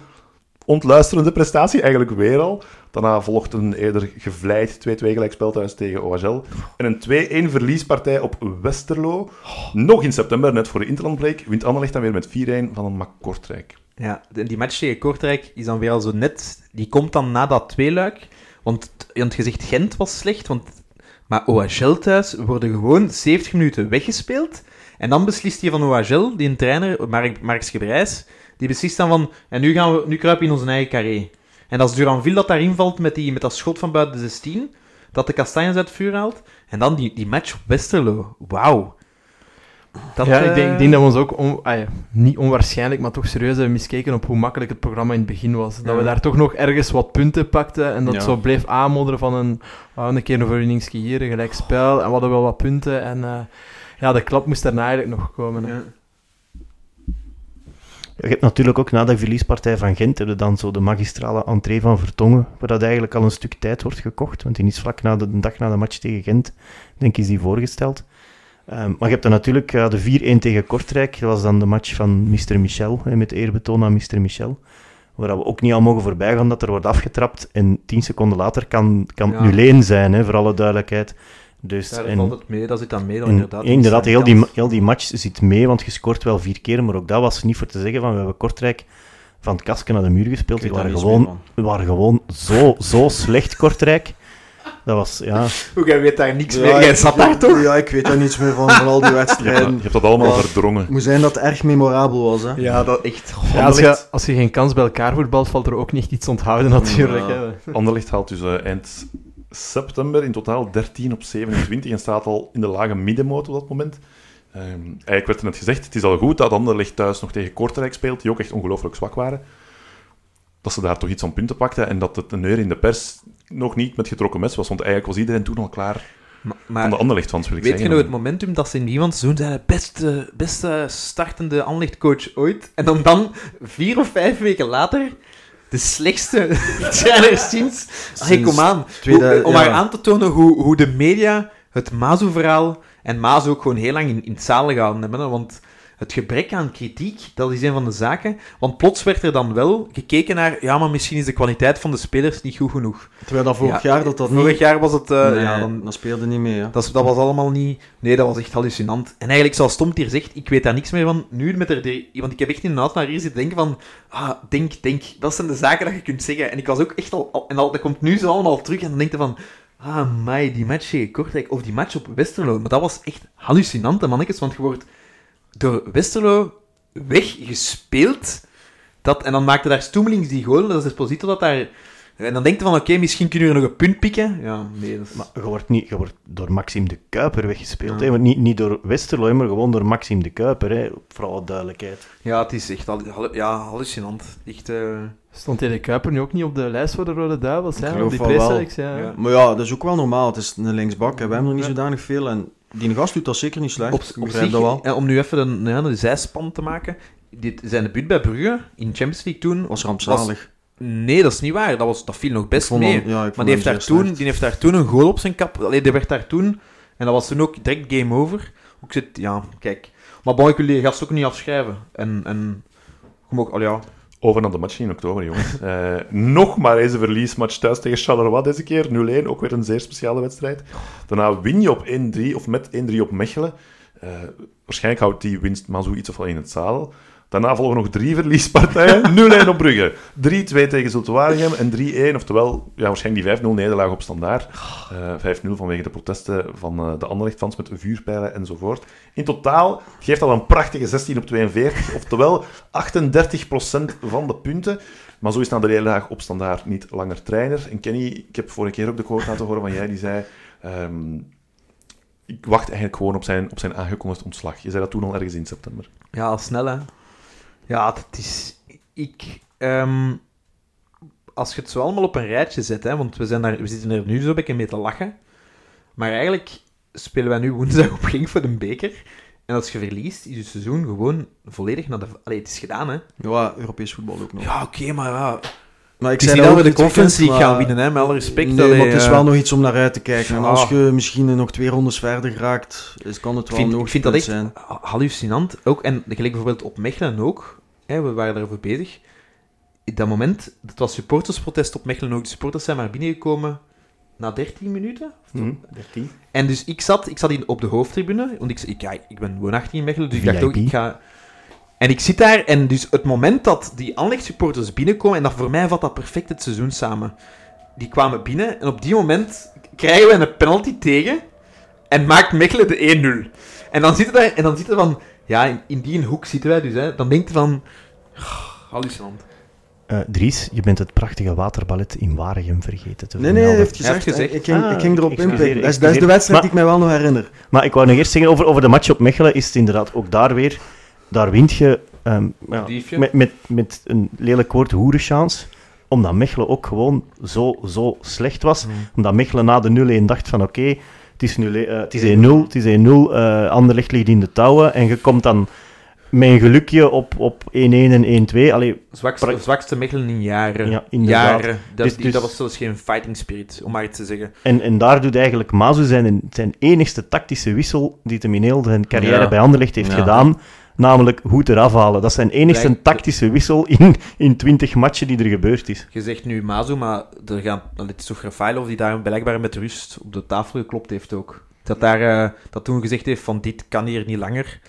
ontluisterende prestatie, eigenlijk weer al. Daarna volgt een eerder gevleid 2-2 gelijkspel thuis tegen OHL. En een 2-1 verliespartij op Westerlo. Nog in september, net voor de interlandbreak, wint Anderlecht dan weer met 4-1 van een Mac Kortrijk. Ja, die match tegen Kortrijk is dan weer al zo net... Die komt dan na dat tweeluik. Want, je zegt Gent was slecht, want... Maar OHL thuis worden gewoon 70 minuten weggespeeld. En dan beslist hij van OHL, die een trainer, Mark, Mark die beslist dan van... En nu, gaan we, nu kruipen in onze eigen carré. En is Duranville dat daarin valt met, die, met dat schot van buiten de 16. Dat de kastanjes uit het vuur haalt. En dan die, die match op Westerlo. Wauw. Dat, ja, ik eh, denk, ik denk dat we ons ook, on- ah ja, niet onwaarschijnlijk, maar toch serieus hebben miskeken op hoe makkelijk het programma in het begin was. Dat Ja. we daar toch nog ergens wat punten pakten en dat Ja. zo bleef aanmodderen van een, ah, een keer een overwinningsje hier, een gelijk spel, en we hadden wel wat punten. En eh, ja, de klap moest daarna eigenlijk nog komen. hè. ja. Je hebt natuurlijk ook na de verliespartij van Gent hebben dan zo de magistrale entree van Vertongen, waar dat eigenlijk al een stuk tijd wordt gekocht, want die is vlak na de, de dag na de match tegen Gent, denk ik, is die voorgesteld. Ehm, maar je hebt dan natuurlijk de 4-1 tegen Kortrijk, dat was dan de match van Mr. Michel, hè, met eerbetoon aan Mr. Michel, waar we ook niet al mogen voorbijgaan dat er wordt afgetrapt en 10 seconden later kan, kan Ja. het 0-1 zijn, hè, voor alle duidelijkheid. Dus, Daar en- valt het mee, dat zit dan mee dan en inderdaad. inderdaad, heel die, heel die match zit mee, want je scoort wel vier keer, maar ook dat was niet voor te zeggen van we hebben Kortrijk van het kasken naar de muur gespeeld. Die waren gewoon, waren gewoon zo, zo slecht, Kortrijk. Dat was, ja... Hoe, jij weet daar niks Ja, meer. Jij zat daar toch? Ja, ik weet daar niets meer van, van al die wedstrijden. je hebt dat allemaal verdrongen. Moet zijn dat het erg memorabel was, hè. Ja, dat echt. Ja, als, je, als je geen kans bij elkaar voetbalt, valt er ook niet iets onthouden natuurlijk. Ja. hè. Anderlecht haalt dus eh, eind september in totaal 13 op 27 en staat al in de lage middenmoot op dat moment. Ehm, eigenlijk werd er net gezegd, het is al goed dat Anderlecht thuis nog tegen Kortrijk speelt, die ook echt ongelooflijk zwak waren. Dat ze daar toch iets aan punten pakten en dat het een in de pers nog niet met getrokken mes was, want eigenlijk was iedereen toen al klaar Maar, van de Anderlecht-fans, wil ik weet je zeggen. nou het momentum dat ze in het seizoen zeiden, beste, beste startende Anderlecht-coach ooit, en om dan vier of vijf weken later de slechtste trainer sinds... Hey, kom aan. tweede- om ja. maar aan te tonen hoe, hoe de media het Mazu-verhaal en Mazu ook gewoon heel lang in, in het zadel gehouden hebben. hè, Want het gebrek aan kritiek, dat is een van de zaken. Want plots werd er dan wel gekeken naar, ja, maar misschien is de kwaliteit van de spelers niet goed genoeg. Terwijl dat vorig Ja, jaar dat dat Vorig niet... jaar was het... eh, Nee, ja, dan, dat speelde niet mee, hè. dat, dat was allemaal niet... Nee, dat was echt hallucinant. En eigenlijk, zoals Tom hier zegt, ik weet daar niks meer van. Nu met er... Want ik heb echt in de auto naar hier zitten denken van... Ah, denk, denk. Dat zijn de zaken dat je kunt zeggen. En ik was ook echt al... en al, dat komt nu zo allemaal terug. En dan denk je van... Ah, mij, die match tegen Kortrijk. Of die match op Westerlo. Maar dat was echt hallucinant, mannetjes. Want je wordt door Westerlo weggespeeld. Dat, en dan maakte daar Stoemelings die goal. Dat is Esposito dat daar... En dan denk je van, oké, misschien kunnen we nog een punt pikken. Ja, nee, dat is... Maar je wordt, niet, je wordt door Maxime de Kuiper weggespeeld. Hè? Want niet, niet door Westerlo, hè, maar gewoon door Maxime de Kuiper. Hè? Voor alle duidelijkheid. Ja, het is echt hallu- ja, hallucinant. Echt, eh, Stond hij de Kuiper nu ook niet op de lijst voor de Rode Duivels? Hè? Op die preselectie, ja. Ja. Maar ja, dat is ook wel normaal. Het is een linksbak. hè. We hebben er niet zodanig veel. En die gast doet dat zeker niet slecht. op, zich, dat wel. en om nu even een, ja, een zijspan te maken. Dit, zijn debuut bij Brugge in Champions League toen... was rampzalig. Nee, dat is niet waar. Dat, was, dat viel nog best mee. ja, maar die heeft, daar toen, slecht. die heeft daar toen een goal op zijn kap... Allee, die werd daar toen... En dat was toen ook direct game over. Ik zit... Ja, kijk. Maar bon, ik wil die gast ook niet afschrijven. En... en kom ook... Al ja... Over naar de match in oktober, jongens. Eh, nog maar eens een verliesmatch thuis tegen Charleroi deze keer. 0-1, ook weer een zeer speciale wedstrijd. Daarna win je op 1-3, of met 1-3 op Mechelen. Eh, waarschijnlijk houdt die winst maar zoiets of wel in het zadel. Daarna volgen nog drie verliespartijen. 0-1 op Brugge. 3-2 tegen Zulte Waregem en 3-1, oftewel ja, waarschijnlijk die 5-0 nederlaag op standaard. Eh 5-0 vanwege de protesten van eh, de Anderlecht-fans met vuurpijlen enzovoort. In totaal geeft dat een prachtige 16 op 42, oftewel 38% van de punten. Maar zo is na de dag op standaard niet langer trainer. En Kenny, ik heb vorige keer ook de quote laten horen van jij, die zei... ehm, ik wacht eigenlijk gewoon op zijn, op zijn aangekondigd ontslag. Je zei dat toen al ergens in september. Ja, al snel, hè. Ja, het is... Ik... ehm, als je het zo allemaal op een rijtje zet, hè, want we, zijn daar, we zitten er nu zo een beetje mee te lachen, maar eigenlijk spelen wij nu woensdag op Genk voor de beker, en als je verliest, is je seizoen gewoon volledig naar de... Allee, het is gedaan, hè. Ja, Europees voetbal ook nog. Ja, oké, maar ja... maar Het is zei niet dat we de Conference League gaan winnen, hè, met alle respect. Nee, allee, maar het is eh, wel nog iets om naar uit te kijken. En als je misschien nog twee rondes verder raakt, is, kan het Ik wel vind, nog ik vind dat echt zijn. hallucinant. Ook, en gelijk bijvoorbeeld op Mechelen ook. Hè, we waren daarover bezig. In dat moment, dat was supportersprotest op Mechelen ook. De supporters zijn maar binnengekomen na 13 minuten. Hm, 13. En dus ik zat, ik zat in, op de hoofdtribune. Want ik, ik, ja, ik ben woonachtig in Mechelen, dus ik dacht ook, ik ga... En ik zit daar, en dus het moment dat die Anderlecht-supporters binnenkomen, en dat voor mij vat dat perfect het seizoen samen. Die kwamen binnen, en op die moment krijgen we een penalty tegen, en maakt Mechelen de 1-0. En dan zitten daar, en dan zitten we van, ja, in, in die hoek zitten wij dus, hè. Dan denkt je van, oh, hallucinant. Eh, Dries, je bent het prachtige waterballet in Waregem vergeten te Nee, nee, hij vermelden. heeft Hij heeft gezegd. gezegd. Ik, ging, Ah, ik ging erop inpikken. Dat is, dat is de wedstrijd Maar- die ik mij wel nog herinner. Maar ik wou nog eerst zeggen, over, over de match op Mechelen is het inderdaad ook daar weer... Daar wint je ehm, ja, met, met, met een lelijk woord hoerenchance. Omdat Mechelen ook gewoon zo, zo slecht was. Mm. Omdat Mechelen na de 0-1 dacht van oké, het is 0 eh, het is 1-0, het is 1-0, eh Anderlecht ligt in de touwen. En je komt dan met een gelukje op, op 1-1 en 1-2. Allee, Zwakste, zwakste Mechelen in jaren. Ja, inderdaad. jaren. Dat, Dus- dus- dat was zelfs geen fighting spirit, om maar iets te zeggen. En, en daar doet eigenlijk Mazu zijn, zijn enigste tactische wissel die hem in heel zijn carrière Ja. bij Anderlecht heeft Ja. gedaan. Namelijk goed eraf halen. Dat is zijn enigste tactische wissel in, in 20 matchen die er gebeurd is. Je zegt nu Mazu, maar er gaan, het is toch Rafailov die daar blijkbaar met rust op de tafel geklopt heeft ook. Dat, daar, eh, dat toen gezegd heeft van dit kan hier niet langer.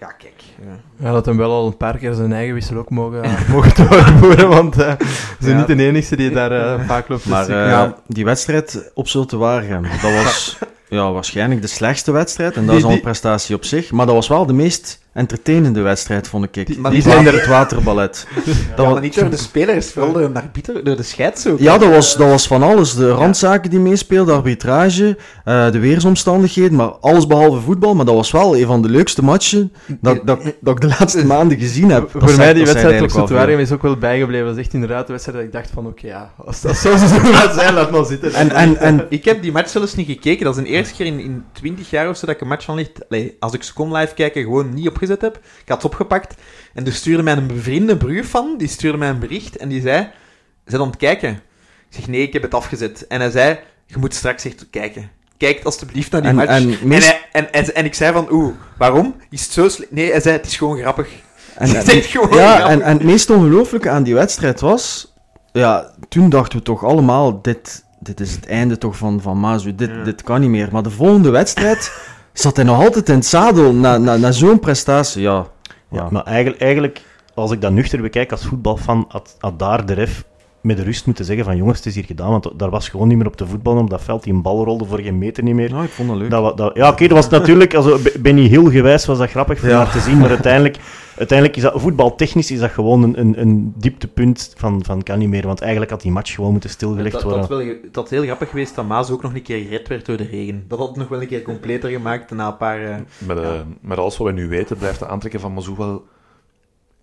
Ja, kijk. ja. Ja, dat hem wel al een paar keer zijn eigen wissel ook mogen, mogen doorvoeren, want eh ze zijn Ja. niet de enige die daar eh, vaak loopt. Maar Ja. die wedstrijd op Zulte Waregem, dat was ja, waarschijnlijk de slechtste wedstrijd. En dat Die- is al een die- prestatie op zich. Maar dat was wel de meest entertainende wedstrijd, vond ik. Die- Maar die die zijn er het waterballet. Dat wa- niet door de spelers, vooral door de arbiter, door de scheids ook. Ja, dat was, dat was van alles. De randzaken die meespeelden, de arbitrage, eh, de weersomstandigheden, maar alles behalve voetbal. Maar dat was wel een van de leukste matchen dat, dat, dat ik de laatste maanden gezien heb. Dat Voor mij die wedstrijd op Zoetwaregem is ook wel bijgebleven. Dat is echt inderdaad de wedstrijd dat ik dacht van, oké, ja, als dat zo zou zijn, laat maar zitten. En, en, en Ik heb die match zelfs niet gekeken. Dat is de eerste keer in, in 20 jaar of zo dat ik een match van licht, allee, als ik ze kon live kijken, gewoon niet opgezet heb. Ik had het opgepakt en er stuurde mij een bevriende broer van, die stuurde mij een bericht en die zei, zet aan het kijken. Ik zeg, nee, ik heb het afgezet. En hij zei, je moet straks echt kijken. Kijk alsjeblieft naar die En- match. en En, hij- en, en, en ik zei van, oeh, waarom? Is het zo slecht? Nee, hij zei, het is gewoon grappig. En, Het is echt gewoon ja, grappig. en, en het meest ongelooflijke aan die wedstrijd was... Ja, toen dachten we toch allemaal, dit, dit is het einde toch van, van Mazu, dit, Ja. dit kan niet meer. Maar de volgende wedstrijd zat hij nog altijd in het zadel na, na, na zo'n prestatie. Ja, Ja, ja. maar eigenlijk, eigenlijk, als ik dat nuchter bekijk als voetbalfan, had, had daar de ref met de rust moeten zeggen van jongens, het is hier gedaan, want daar was gewoon niet meer op te voetballen op dat veld. Die een bal rolde voor geen meter niet meer. Nou, ik vond dat leuk. Dat, dat, ja, oké, dat was natuurlijk, also, Be- Benny Hill gewijs was dat grappig voor Ja. te zien, maar uiteindelijk, uiteindelijk is dat, voetbaltechnisch is dat gewoon een, een, een dieptepunt van, van kan niet meer, want eigenlijk had die match gewoon moeten stilgelegd dat, worden. dat, wel, dat had heel grappig geweest dat Maas ook nog een keer gered werd door de regen. Dat had het nog wel een keer completer gemaakt na een paar... eh, Met, eh, met alles wat we nu weten, blijft de aantrekken van Mazou wel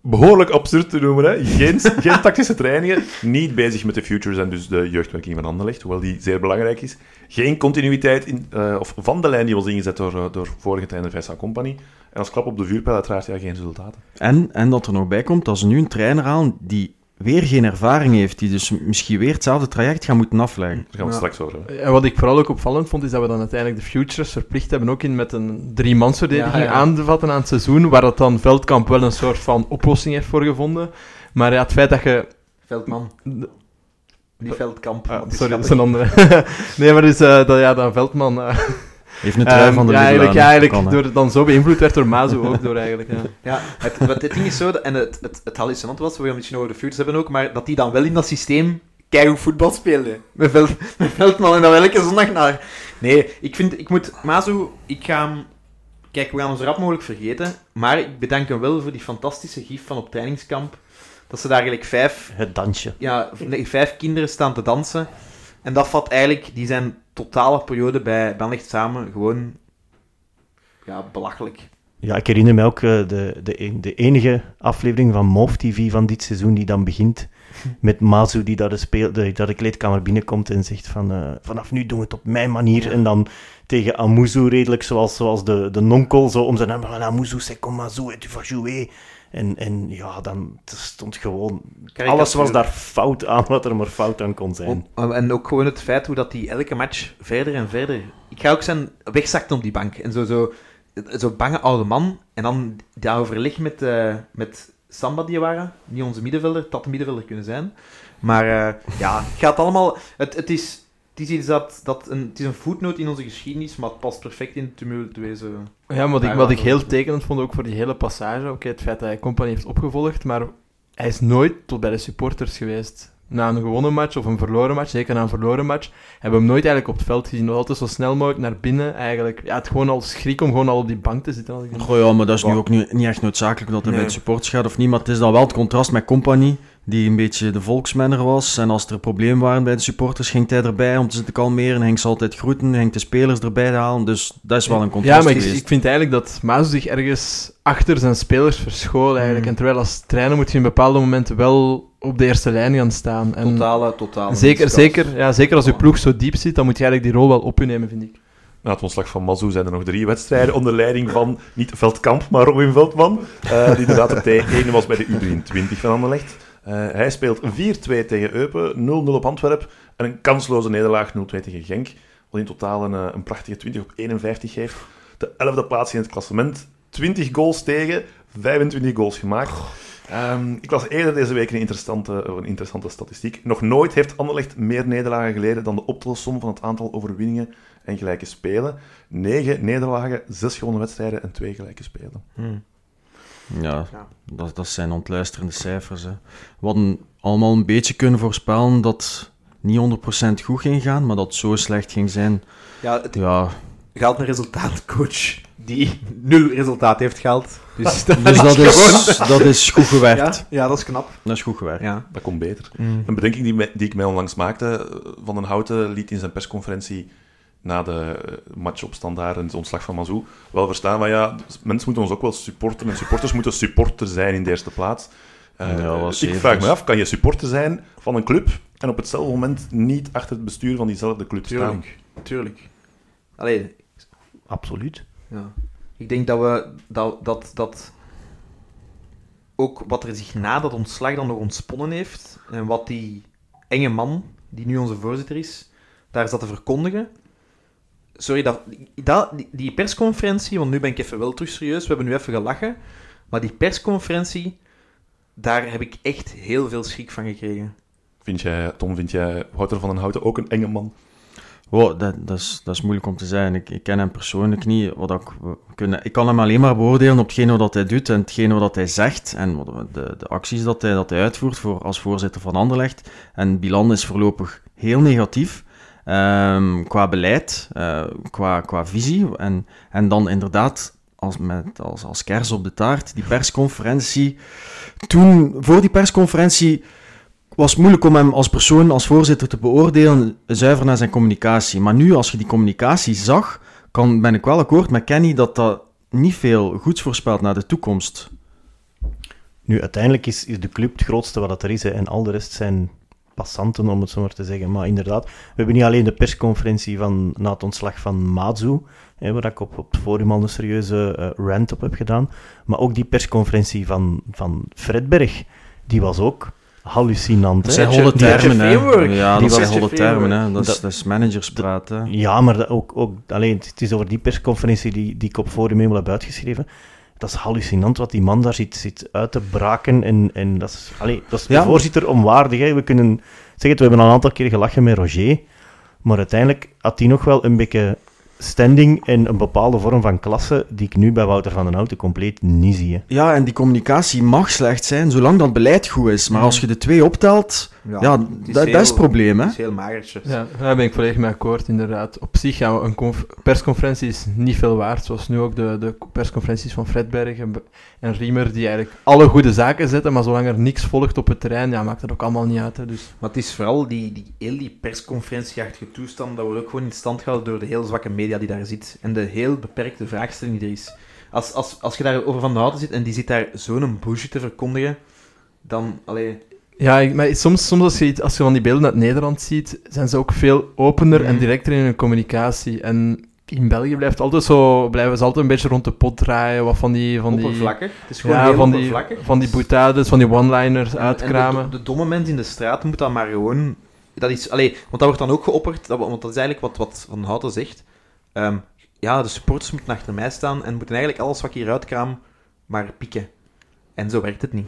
behoorlijk absurd te noemen. Hè? Geen, geen tactische trainingen, niet bezig met de futures en dus de jeugdwerking van Anderlecht, hoewel die zeer belangrijk is. Geen continuïteit in, eh, of van de lijn die was ingezet door, eh, door vorige trainer Vesa Company. En als klap op de vuurpijl uiteraard ja, geen resultaten. En, en dat er nog bij komt, dat ze nu een trainer aan die weer geen ervaring heeft, die dus misschien weer hetzelfde traject gaat moeten afleggen. Daar gaan we Ja. straks over hebben. En wat ik vooral ook opvallend vond, is dat we dan uiteindelijk de Futures verplicht hebben ook in met een drie-mansverdediging Ja, ja. aan te vatten aan het seizoen, waar dat dan Veldkamp wel een soort van oplossing heeft voor gevonden. Maar ja, het feit dat je... Veldman. Die Veldkamp. Ah, Dat sorry, dat is een andere. nee, maar dus dat, ja, dat Veldman... eh, Heeft een trui ehm, van de ja, eigenlijk, ja, dat eigenlijk door, dan zo beïnvloed werd door Mazu ook door eigenlijk. Ja. Ja, het, wat het ding is zo, en het, het, het hallucinant was, we gaan het misschien over de futures hebben ook, maar dat die dan wel in dat systeem keigoed voetbal speelde. Met, Veld, met Veldman en dan wel elke zondag naar... Nee, ik vind, ik moet... Mazu, ik ga hem... Kijk, we gaan hem zo rap mogelijk vergeten, maar ik bedank hem wel voor die fantastische gif van op trainingskamp. Dat ze daar eigenlijk vijf, Het dansje. ja, nee, vijf kinderen staan te dansen. En dat vat eigenlijk die zijn totale periode bij Benlicht samen gewoon... Ja, belachelijk. Ja, ik herinner me ook eh, de, de, de enige aflevering van MOV TV van dit seizoen die dan begint met Mazu die daar de, speel, de, daar de kleedkamer binnenkomt en zegt van eh, vanaf nu doen we het op mijn manier. En dan tegen Amuzu redelijk zoals, zoals de, de nonkel, zo om zijn naam, "Ah, Amuzu, c'est comme Mazu, et tu vas jouer. En, en ja, dan stond gewoon... Alles was daar fout aan wat er maar fout aan kon zijn. En ook gewoon het feit hoe dat die elke match verder en verder... Ik ga ook zijn wegzakte op die bank. En zo, zo, zo bange oude man. En dan dat overleg met, eh met Samba Diawara. Niet onze middenvelder. Dat de middenvelder kunnen zijn. Maar eh, ja, het gaat allemaal... Het, het is... Het is iets dat, dat een, het is een voetnoot in onze geschiedenis, maar het past perfect in het tumultueuze... Ja, wat ik, wat ik heel tekenend vond, ook voor die hele passage, oké, het feit dat hij Company heeft opgevolgd, maar hij is nooit tot bij de supporters geweest. Na een gewonnen match of een verloren match, zeker na een verloren match, hebben we hem nooit eigenlijk op het veld gezien. Nog altijd zo snel mogelijk naar binnen, eigenlijk. Ja, het gewoon al schrik om gewoon al op die bank te zitten. Goh, ja, maar dat is nu ook nu, niet echt noodzakelijk dat hij Nee. bij de supporters gaat of niet. Maar het is dan wel het contrast met Compagnie, die een beetje de volksmenner was. En als er problemen waren bij de supporters, ging hij erbij om te zitten kalmeren. Ging ze altijd groeten, ging de spelers erbij halen. Dus dat is wel een contrast Ja, maar ik, geweest. ik vind eigenlijk dat Maas zich ergens achter zijn spelers verschool eigenlijk. Mm. En terwijl als trainer moet je in bepaalde momenten wel op de eerste lijn gaan staan. En Totale, totale. zeker, zeker, ja, zeker als je ploeg zo diep zit, dan moet je eigenlijk die rol wel op je nemen, vind ik. Na het ontslag van Mazou zijn er nog drie wedstrijden onder leiding van, niet Veldkamp, maar Robin Veldman, eh, die inderdaad op T1 was bij de U23 van Anderlecht. Eh, hij speelt 4-2 tegen Eupen, 0-0 op Antwerpen en een kansloze nederlaag 0-2 tegen Genk, wat in totaal een, eh, een prachtige 20 op 51 heeft. De 11e plaats in het klassement, 20 goals tegen, 25 goals gemaakt. Ehm, ik las eerder deze week een interessante, een interessante statistiek. Nog nooit heeft Anderlecht meer nederlagen geleden dan de optelsom van het aantal overwinningen en gelijke spelen. Negen nederlagen, zes gewonnen wedstrijden en twee gelijke spelen. Ja, Dat, dat zijn ontluisterende cijfers. Hè. We hadden allemaal een beetje kunnen voorspellen dat het niet 100% goed ging gaan, maar dat het zo slecht ging zijn. Ja, het Ja, gaat een resultaatcoach die nul resultaat heeft gehaald. Dus dat, dus dat is, dat is goed gewerkt. Ja, ja, dat is knap. Dat is goed gewerkt. Ja. Dat komt beter. Een bedenking die, die ik mij onlangs maakte, eh, Van den Houten liet in zijn persconferentie na de eh, match op standaard en het ontslag van Mazou wel verstaan van ja, mensen moeten ons ook wel supporten en supporters moeten supporter zijn in de eerste plaats. Eh, Ja, ik vraag me is. af, kan je supporter zijn van een club en op hetzelfde moment niet achter het bestuur van diezelfde club staan? Tuurlijk. Tuurlijk. Allee, Absoluut. Ja. Ik denk dat we dat, dat, dat ook wat er zich na dat ontslag dan nog ontsponnen heeft en wat die enge man, die nu onze voorzitter is, daar zat te verkondigen. Sorry, dat, dat, die, persconferentie, want nu ben ik even wel terug serieus, we hebben nu even gelachen, maar die persconferentie, daar heb ik echt heel veel schrik van gekregen. Vind jij, Tom, vind jij Wouter van den Houten ook een enge man? Wow, dat, dat, is, dat is moeilijk om te zeggen. Ik, ik ken hem persoonlijk niet. Wat ik, we kunnen, ik kan hem alleen maar beoordelen op hetgene wat hij doet en hetgene wat hij zegt en wat- de, de acties dat hij, dat hij uitvoert voor, als voorzitter van Anderlecht. En Bilan is voorlopig heel negatief. Ehm, qua beleid, eh, qua, qua visie. En, en dan inderdaad als, met, als, als kers op de taart, die persconferentie. Toen, voor die persconferentie was moeilijk om hem als persoon, als voorzitter te beoordelen, zuiver naar zijn communicatie. Maar nu, als je die communicatie zag, kan, ben ik wel akkoord met Kenny dat dat niet veel goeds voorspelt naar de toekomst. Nu, uiteindelijk is, is de club het grootste wat het er is, en al de rest zijn passanten, om het zo maar te zeggen. Maar inderdaad, we hebben niet alleen de persconferentie van, na het ontslag van Mazu, hè, waar ik op, op het forum al een serieuze eh, rant op heb gedaan, maar ook die persconferentie van, van Fredberg, die was ook hallucinant. Dat zijn holle termen, hè. Ja, Die dat zijn holle termen, hè. Dat dat is managerspraat, hè. Ja, maar dat ook, ook alleen, het is over die persconferentie die, die ik op Forum eenmaal heb uitgeschreven. Dat is hallucinant wat die man daar zit, zit uit te braken. En, en dat is, allee, dat is de Ja. voorzitter onwaardig. Hè. We kunnen zeggen, we hebben al een aantal keer gelachen met Roger. Maar uiteindelijk had hij nog wel een beetje standing en een bepaalde vorm van klasse die ik nu bij Wouter van den Houten compleet niet zie. hè. Ja, en die communicatie mag slecht zijn, zolang dat beleid goed is. Maar als je de twee optelt, ja, het dat, dat is het probleem, hè. Het is heel magertje. Ja, daar ben ik volledig mee akkoord, inderdaad. Op zich gaan we een conf- persconferentie is niet veel waard, zoals nu ook de, de persconferenties van Fredberg en, Riemer, die eigenlijk alle goede zaken zetten, maar zolang er niks volgt op het terrein, ja, maakt dat ook allemaal niet uit. Hè, dus. Maar het is vooral die, die, heel die persconferentieachtige toestand, dat wordt ook gewoon in stand gehouden door de heel zwakke media die daar zit. En de heel beperkte vraagstelling die er is. Als, als, als je daar over van de houten zit en die zit daar zo'n bullshit te verkondigen, dan, allee... Ja, maar soms, soms als, je, als je van die beelden uit Nederland ziet, zijn ze ook veel opener en Mhm. directer in hun communicatie. En in België blijft altijd zo, blijven ze altijd een beetje rond de pot draaien, wat van die... Van die oppervlakkig. Het is gewoon ja, heel van die, van die boutades, van die one-liners En- uitkramen. En de, de domme mens in de straat moet dan maar gewoon... Dat is, allee, want dat wordt dan ook geopperd, dat, want dat is eigenlijk wat, wat Van Houten zegt. Ehm, ja, de supporters moeten achter mij staan en moeten eigenlijk alles wat ik hier uitkraam maar pieken. En zo werkt het niet.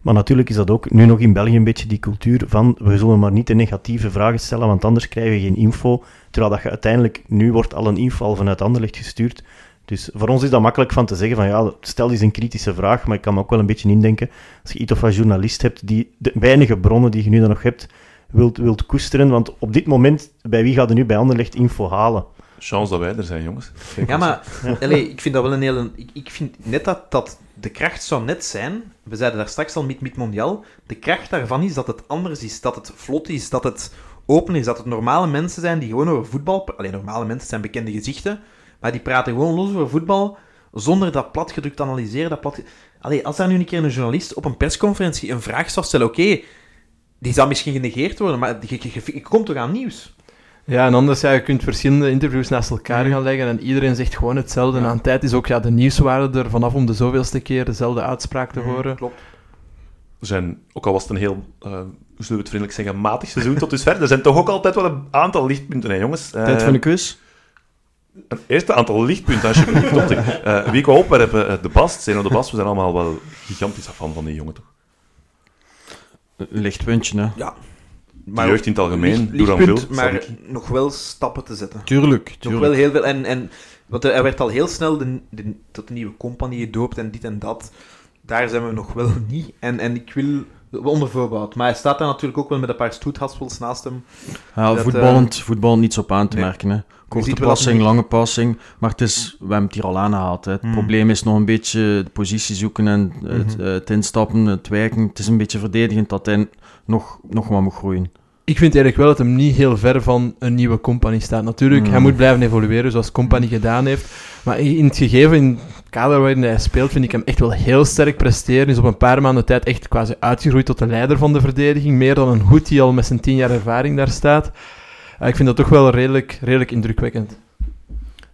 Maar natuurlijk is dat ook nu nog in België een beetje die cultuur van we zullen maar niet de negatieve vragen stellen, want anders krijgen we geen info. Terwijl dat je uiteindelijk, nu wordt al een info al vanuit Anderlecht gestuurd. Dus voor ons is dat makkelijk van te zeggen van ja, stel eens een kritische vraag, maar ik kan me ook wel een beetje indenken, als je iets of een journalist hebt die de weinige bronnen die je nu dan nog hebt, wilt, wilt koesteren, want op dit moment, bij wie gaat er nu bij Anderlecht info halen? Chance dat wij er zijn, jongens. Ja, maar allee, ik vind dat wel een hele... Ik, ik vind net dat, dat de kracht zou net zijn... We zeiden daar straks al met, met Mondial. De kracht daarvan is dat het anders is. Dat het vlot is. Dat het open is. Dat het normale mensen zijn die gewoon over voetbal... pra- Allee, normale mensen zijn bekende gezichten. Maar die praten gewoon los over voetbal... Zonder dat platgedrukt analyseren. Dat. Allee, als daar nu een keer een journalist op een persconferentie een vraag zou stellen... Oké, die zou misschien genegeerd worden, maar je- je komt toch aan nieuws? Ja, en anders, ja, je kunt verschillende interviews naast elkaar gaan leggen en iedereen zegt gewoon hetzelfde. En aan tijd is ook ja, de nieuwswaarde er vanaf om de zoveelste keer dezelfde uitspraak te horen. Klopt. Er zijn, ook al was het een heel, eh, hoe zullen we het vriendelijk zeggen, matig seizoen tot dusver, er zijn toch ook altijd wel een aantal lichtpunten, hè, jongens. Eh, Tijd voor een quiz. Een eerste aantal lichtpunten, alsjeblieft. Tot ik. Eh wie ik we hebben eh, de Bast, Zeno de Bast, we zijn allemaal wel gigantisch fan van die jongen, toch? Lichtpuntje, hè. Ja. De jeugd in het algemeen, Duran lichtpunt, Vil, maar nog wel stappen te zetten. Tuurlijk, Nog tuurlijk. wel heel veel. En, en want er werd al heel snel de, de, tot de nieuwe compagnie gedoopt en dit en dat. Daar zijn we nog wel niet. En, en ik wil onder voorbehoud. Maar hij staat daar natuurlijk ook wel met een paar stoethaspels naast hem. Ja, Dat, voetballend, voetbal niets op aan te nee. merken. Hè. Korte passing, hij- lange passing. Maar het is, we hebben het hier al aangehaald. Hè. Het Hmm. probleem is nog een beetje de positie zoeken en het, Mhm. eh, het instappen, het wijken. Het is een beetje verdedigend dat hij nog, nog wat moet groeien. Ik vind eigenlijk wel dat hem niet heel ver van een nieuwe compagnie staat. Natuurlijk, Mm. hij moet blijven evolueren zoals compagnie gedaan heeft. Maar in het gegeven, in het kader waarin hij speelt, vind ik hem echt wel heel sterk presteren. Is op een paar maanden tijd echt quasi uitgegroeid tot de leider van de verdediging. Meer dan een hoed die al met zijn tien jaar ervaring daar staat. Eh, ik vind dat toch wel redelijk, redelijk indrukwekkend.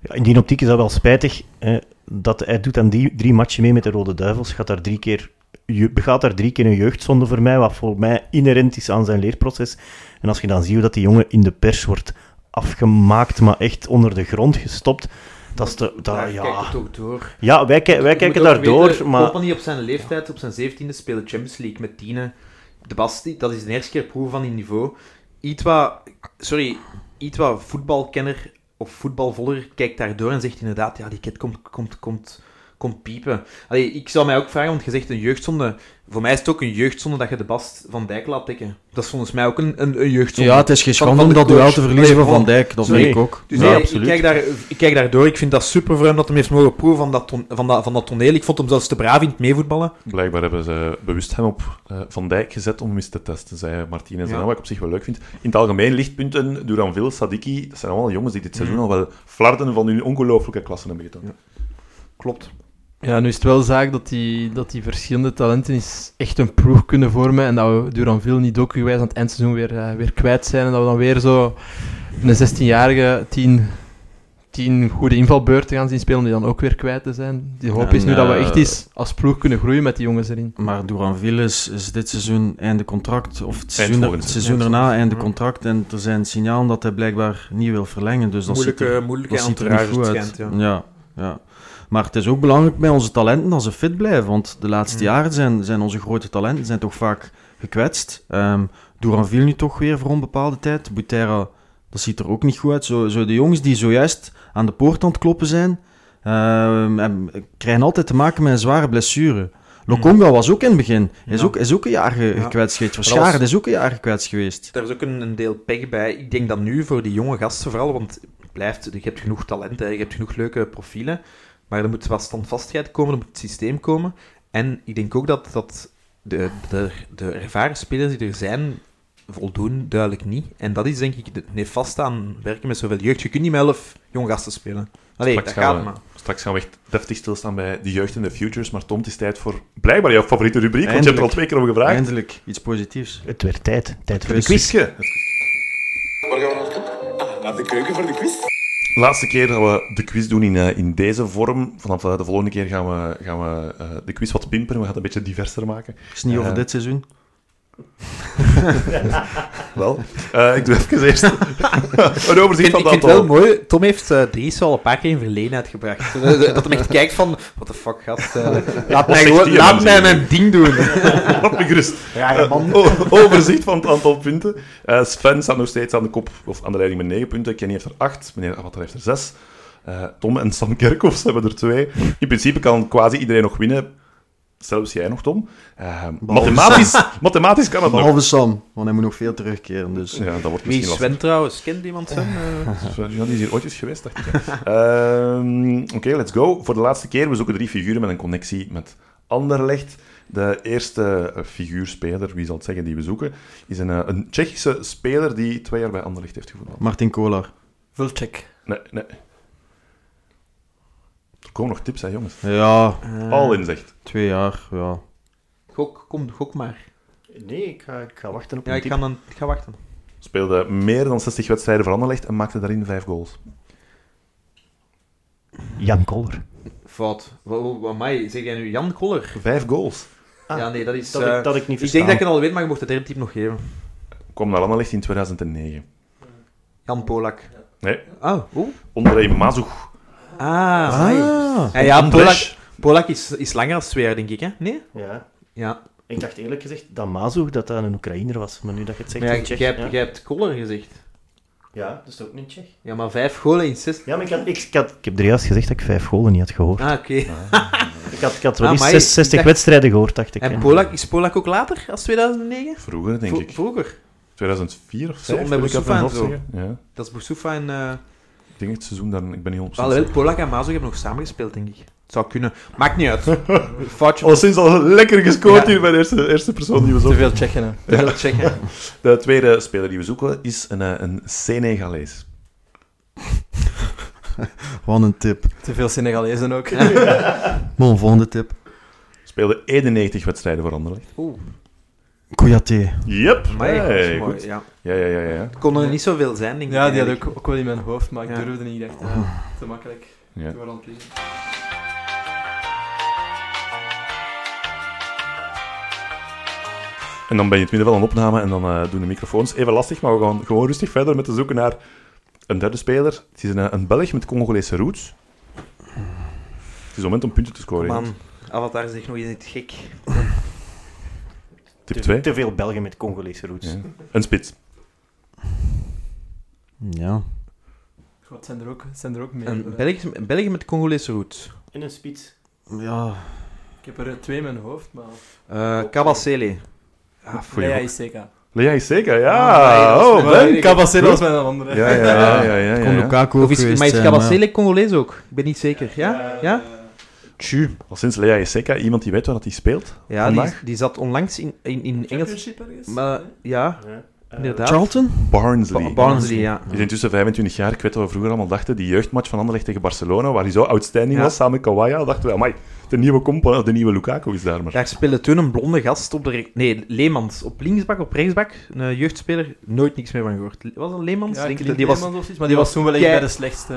Ja, in die optiek is dat wel spijtig. hè, dat hij doet aan die drie matchen mee met de Rode Duivels. Gaat daar drie keer, je- begaat daar drie keer een jeugdzonde voor mij, wat voor mij inherent is aan zijn leerproces. En als je dan ziet hoe dat die jongen in de pers wordt afgemaakt, maar echt onder de grond gestopt. Dat is de, dat, ja. het ook door. ja, wij, ki- wij Je kijken moet ook daardoor, weten, maar... Company op zijn leeftijd, op zijn 17e, speelde Champions League met Tiene. De Basti, dat is de eerste keer proeven van die niveau. Iets sorry, iets wat voetbalkenner of voetbalvoller kijkt daardoor en zegt inderdaad, ja, die kid komt, komt, komt, komt piepen. Allee, ik zou mij ook vragen, want je zegt een jeugdzonde. Voor mij is het ook een jeugdzonde dat je de Bast van Dijk laat tikken. Dat is volgens mij ook een, een, een jeugdzonde. Ja, het is geen Van- schande van om dat duel te verliezen van Van Dijk. Dat vind ik ook. Dus Ja, nee, ik, absoluut. kijk daar, ik kijk daardoor. Ik vind dat super voor hem dat hij heeft mogen proeven van dat, ton- van, dat, van dat toneel. Ik vond hem zelfs te braaf in het meevoetballen. Blijkbaar hebben ze bewust hem op eh, Van Dijk gezet om hem eens te testen, zei Martinez. Ja. En wat ik op zich wel leuk vind. In het algemeen lichtpunten, Duranville, Sadiki, dat zijn allemaal jongens die dit seizoen Mhm. al wel flarden van hun ongelooflijke klassen hebben getoond. Klopt. Ja, nu is het wel zaak dat die, dat die verschillende talenten is echt een ploeg kunnen vormen en dat we Duranville niet ook gewijs aan het eindseizoen weer, eh, weer kwijt zijn en dat we dan weer zo een 16-jarige tien, tien goede invalbeurten gaan zien spelen die dan ook weer kwijt te zijn. Die hoop En, is nu dat we eh, echt eens als ploeg kunnen groeien met die jongens erin. Maar Duranville is, is dit seizoen einde contract. Of het seizoen, het seizoen daarna einde contract. En er zijn signalen dat hij blijkbaar niet wil verlengen. Dus dat ziet moeilijke er, moeilijke dat ziet er niet entourage goed het uit. schijnt, ja. ja. Ja, Maar het is ook belangrijk bij onze talenten dat ze fit blijven. Want de laatste Mm. jaren zijn, zijn onze grote talenten zijn toch vaak gekwetst. Ehm Duranville nu toch weer voor onbepaalde tijd. Butera, dat ziet er ook niet goed uit. Zo, zo de jongens die zojuist aan de poort aan het kloppen zijn, ehm, en krijgen altijd te maken met een zware blessure. Lokonga was ook in het begin. Hij is, Ja. ook, is ook een jaar ge- Ja. gekwetst geweest. Verscharen was- is ook een jaar gekwetst geweest. Daar is ook een, een deel pech bij. Ik denk dat nu voor die jonge gasten vooral, want blijft, je hebt genoeg talent, hè, je hebt genoeg leuke profielen, maar er moet wat standvastigheid komen, er moet het systeem komen. En ik denk ook dat, dat de, de, de ervaren spelers die er zijn, voldoen duidelijk niet. En dat is denk ik het nefast aan werken met zoveel jeugd. Je kunt niet met elf jonge gasten spelen. Allee, Straks dat gaan gaat we- maar. Straks gaan we echt deftig stilstaan bij de jeugd en de futures. Maar Tom, het is tijd voor blijkbaar jouw favoriete rubriek, want je hebt er al twee keer over gevraagd. Eindelijk iets positiefs. Het werd tijd. Tijd voor de Quiz. Waar gaan we naartoe? Ah, naar de keuken voor de quiz. Laatste keer dat we de quiz doen in, eh, in deze vorm. Vanaf eh, de volgende keer gaan we, gaan we eh, de quiz wat pimperen. We gaan het een beetje diverser maken. Is niet over dit seizoen. Wel, eh, ik doe even eerst een Ik overzicht van ik het vind het wel mooi. Tom heeft eh Dries al een paar keer in verleden uitgebracht. Eh, dat hij echt kijkt van, what the fuck, gast. eh, laat mij, gewoon, laat mij mijn ding doen. Laat me gerust. Rare man. Overzicht van het aantal punten. Sven staat nog steeds aan de kop, of aan de leiding met 9 punten. Kenny heeft er 8. Meneer Avatar heeft er 6. Eh, Tom en Sam Kerkhoffs hebben er 2. In principe kan quasi iedereen nog winnen. Zelfs jij nog, Tom. Eh, mathematisch, mathematisch kan het nog. Behalve Sam, want hij moet nog veel terugkeren. Dus. Ja, dat wordt Wie misschien is lastig. Sven trouwens? Kent iemand Sven? Eh, Ja, die is hier ooit eens geweest, dacht ik. Ehm, Oké, let's go. Voor de laatste keer, we zoeken drie figuren met een connectie met Anderlecht. De eerste eh, figuurspeler, wie zal het zeggen, die we zoeken, is een, eh, een Tsjechische speler die twee jaar bij Anderlecht heeft gevoetbald. Martin Kolar. Vulcheck. Nee, nee. Komen nog tips, hè, jongens. Ja, eh, All in, zegt. twee jaar, ja. Gok, kom, gok maar. Nee, ik ga, ik ga wachten op Ja, een ik tip. ga, dan, ik ga wachten. Speelde meer dan 60 wedstrijden voor Anderlecht en maakte daarin vijf goals. Jan Koller. Fout. Wat, wat, mij, zeg jij nu Jan Koller? Vijf goals. Ah, ja, nee, dat is... Dat, eh, ik, dat ik niet ik verstaan. denk dat ik het al weet, maar je mocht het derde type nog geven. Kwam naar Anderlecht in 2009. Jan Polak. Nee, Oh, hoe? André Mazoug. Ah, amai. Ah, Ja, ja. Polak, Polak is, is langer dan twee jaar, denk ik, hè? Nee? Ja. Ja. Ik dacht eerlijk gezegd dat Mazoug dat dat een Oekraïner was. Maar nu dat je het zegt, Maar ja, een Tsjech, jij, hebt, ja. jij hebt Koller gezegd. Ja, dat is ook niet Tsjech. Ja, maar vijf golen in zes... Ja, maar ik, had, ik, ik had, ik heb er juist gezegd dat ik vijf golen niet had gehoord. Ah, oké. Ik had, ik had wel Ah, eens maar zes- ik 60 dacht- wedstrijden gehoord, dacht ik. En. Polak, is Polak ook later, als 2009? Vroeger, denk ik. Vroeger. 2004 of Zo, 5, met Boussoufa en zo. Ja. Dat is Boussoufa en... eh denk het seizoen daar, ik ben niet 100% Alhoewel, zeker. Polak en Mazo hebben nog samengespeeld, denk ik. Het zou kunnen. Maakt niet uit. Foutje. Al sinds al lekker gescoord Ja. hier bij de eerste, eerste persoon die we Te zoeken. veel Tsjechen, hè. Te veel checken. De tweede speler die we zoeken is een, eh, een Senegalees. wat een tip. Te veel Senegalezen ook. Mon, volgende tip. Speelde 91 wedstrijden voor Anderlecht. Oeh, Kouyaté. Yep. amai, Hey, mooi, goed. Ja. Ja, ja, ja, ja. Het kon er niet zoveel zijn, denk ik. Ja, die had ik ook wel in mijn hoofd, maar ik Ja. durfde niet. Ik dacht, ah, te makkelijk. Ja. Aan het. En dan ben je in het midden van een opname en dan eh, doen de microfoons even lastig, maar we gaan gewoon rustig verder met te zoeken naar een derde speler. Het is een, eh, een Belg met Congolese roots. Het is het moment om punten te scoren. Man. Avatar is echt nog eens niet gek. Tip Te, 2. te veel Belgen met Congolese roots. Ja. Een spits. Ja. God, zijn er ook, zijn er ook meer. Een België, een België met Congolese roots. In een spits. Ja. Ik heb er eh, twee in mijn hoofd, maar... Uh, Kabasele. Ja, voor Lea ook. is zeker. Lea is zeker, ja. Ah, oh, Ben. Goed. was mijn andere. Ja, ja, ja. ja, ja, ja, Kon ja. Lukaku Of ook is, maar is Kabasele Congolees ook? Ik ben niet zeker. Ja? Ja? Tju. Al sinds Lea Iseka, iemand die weet waar dat hij speelt. Ja, die, vandaag. die zat onlangs in, in, in Engels... Championship ergens? Maar, ja, Ja. Inderdaad. Charlton? Barnsley. Ba- Barnsley, ja. Die is intussen 25 jaar. Ik weet wat we vroeger allemaal dachten. Die jeugdmatch van Anderlecht tegen Barcelona, waar hij zo outstanding Ja. was, samen met Kawaya, dachten we, amai, de nieuwe compa, de nieuwe Lukaku is daar maar. Daar speelde toen een blonde gast op de... Nee, Leemans. Op linksbak, op rechtsbak. Een jeugdspeler. Nooit niks meer van gehoord. Was dat Leemans? Ja, Denk- die was, Leemans of zoiets, maar die was toen wel echt bij de slechtste.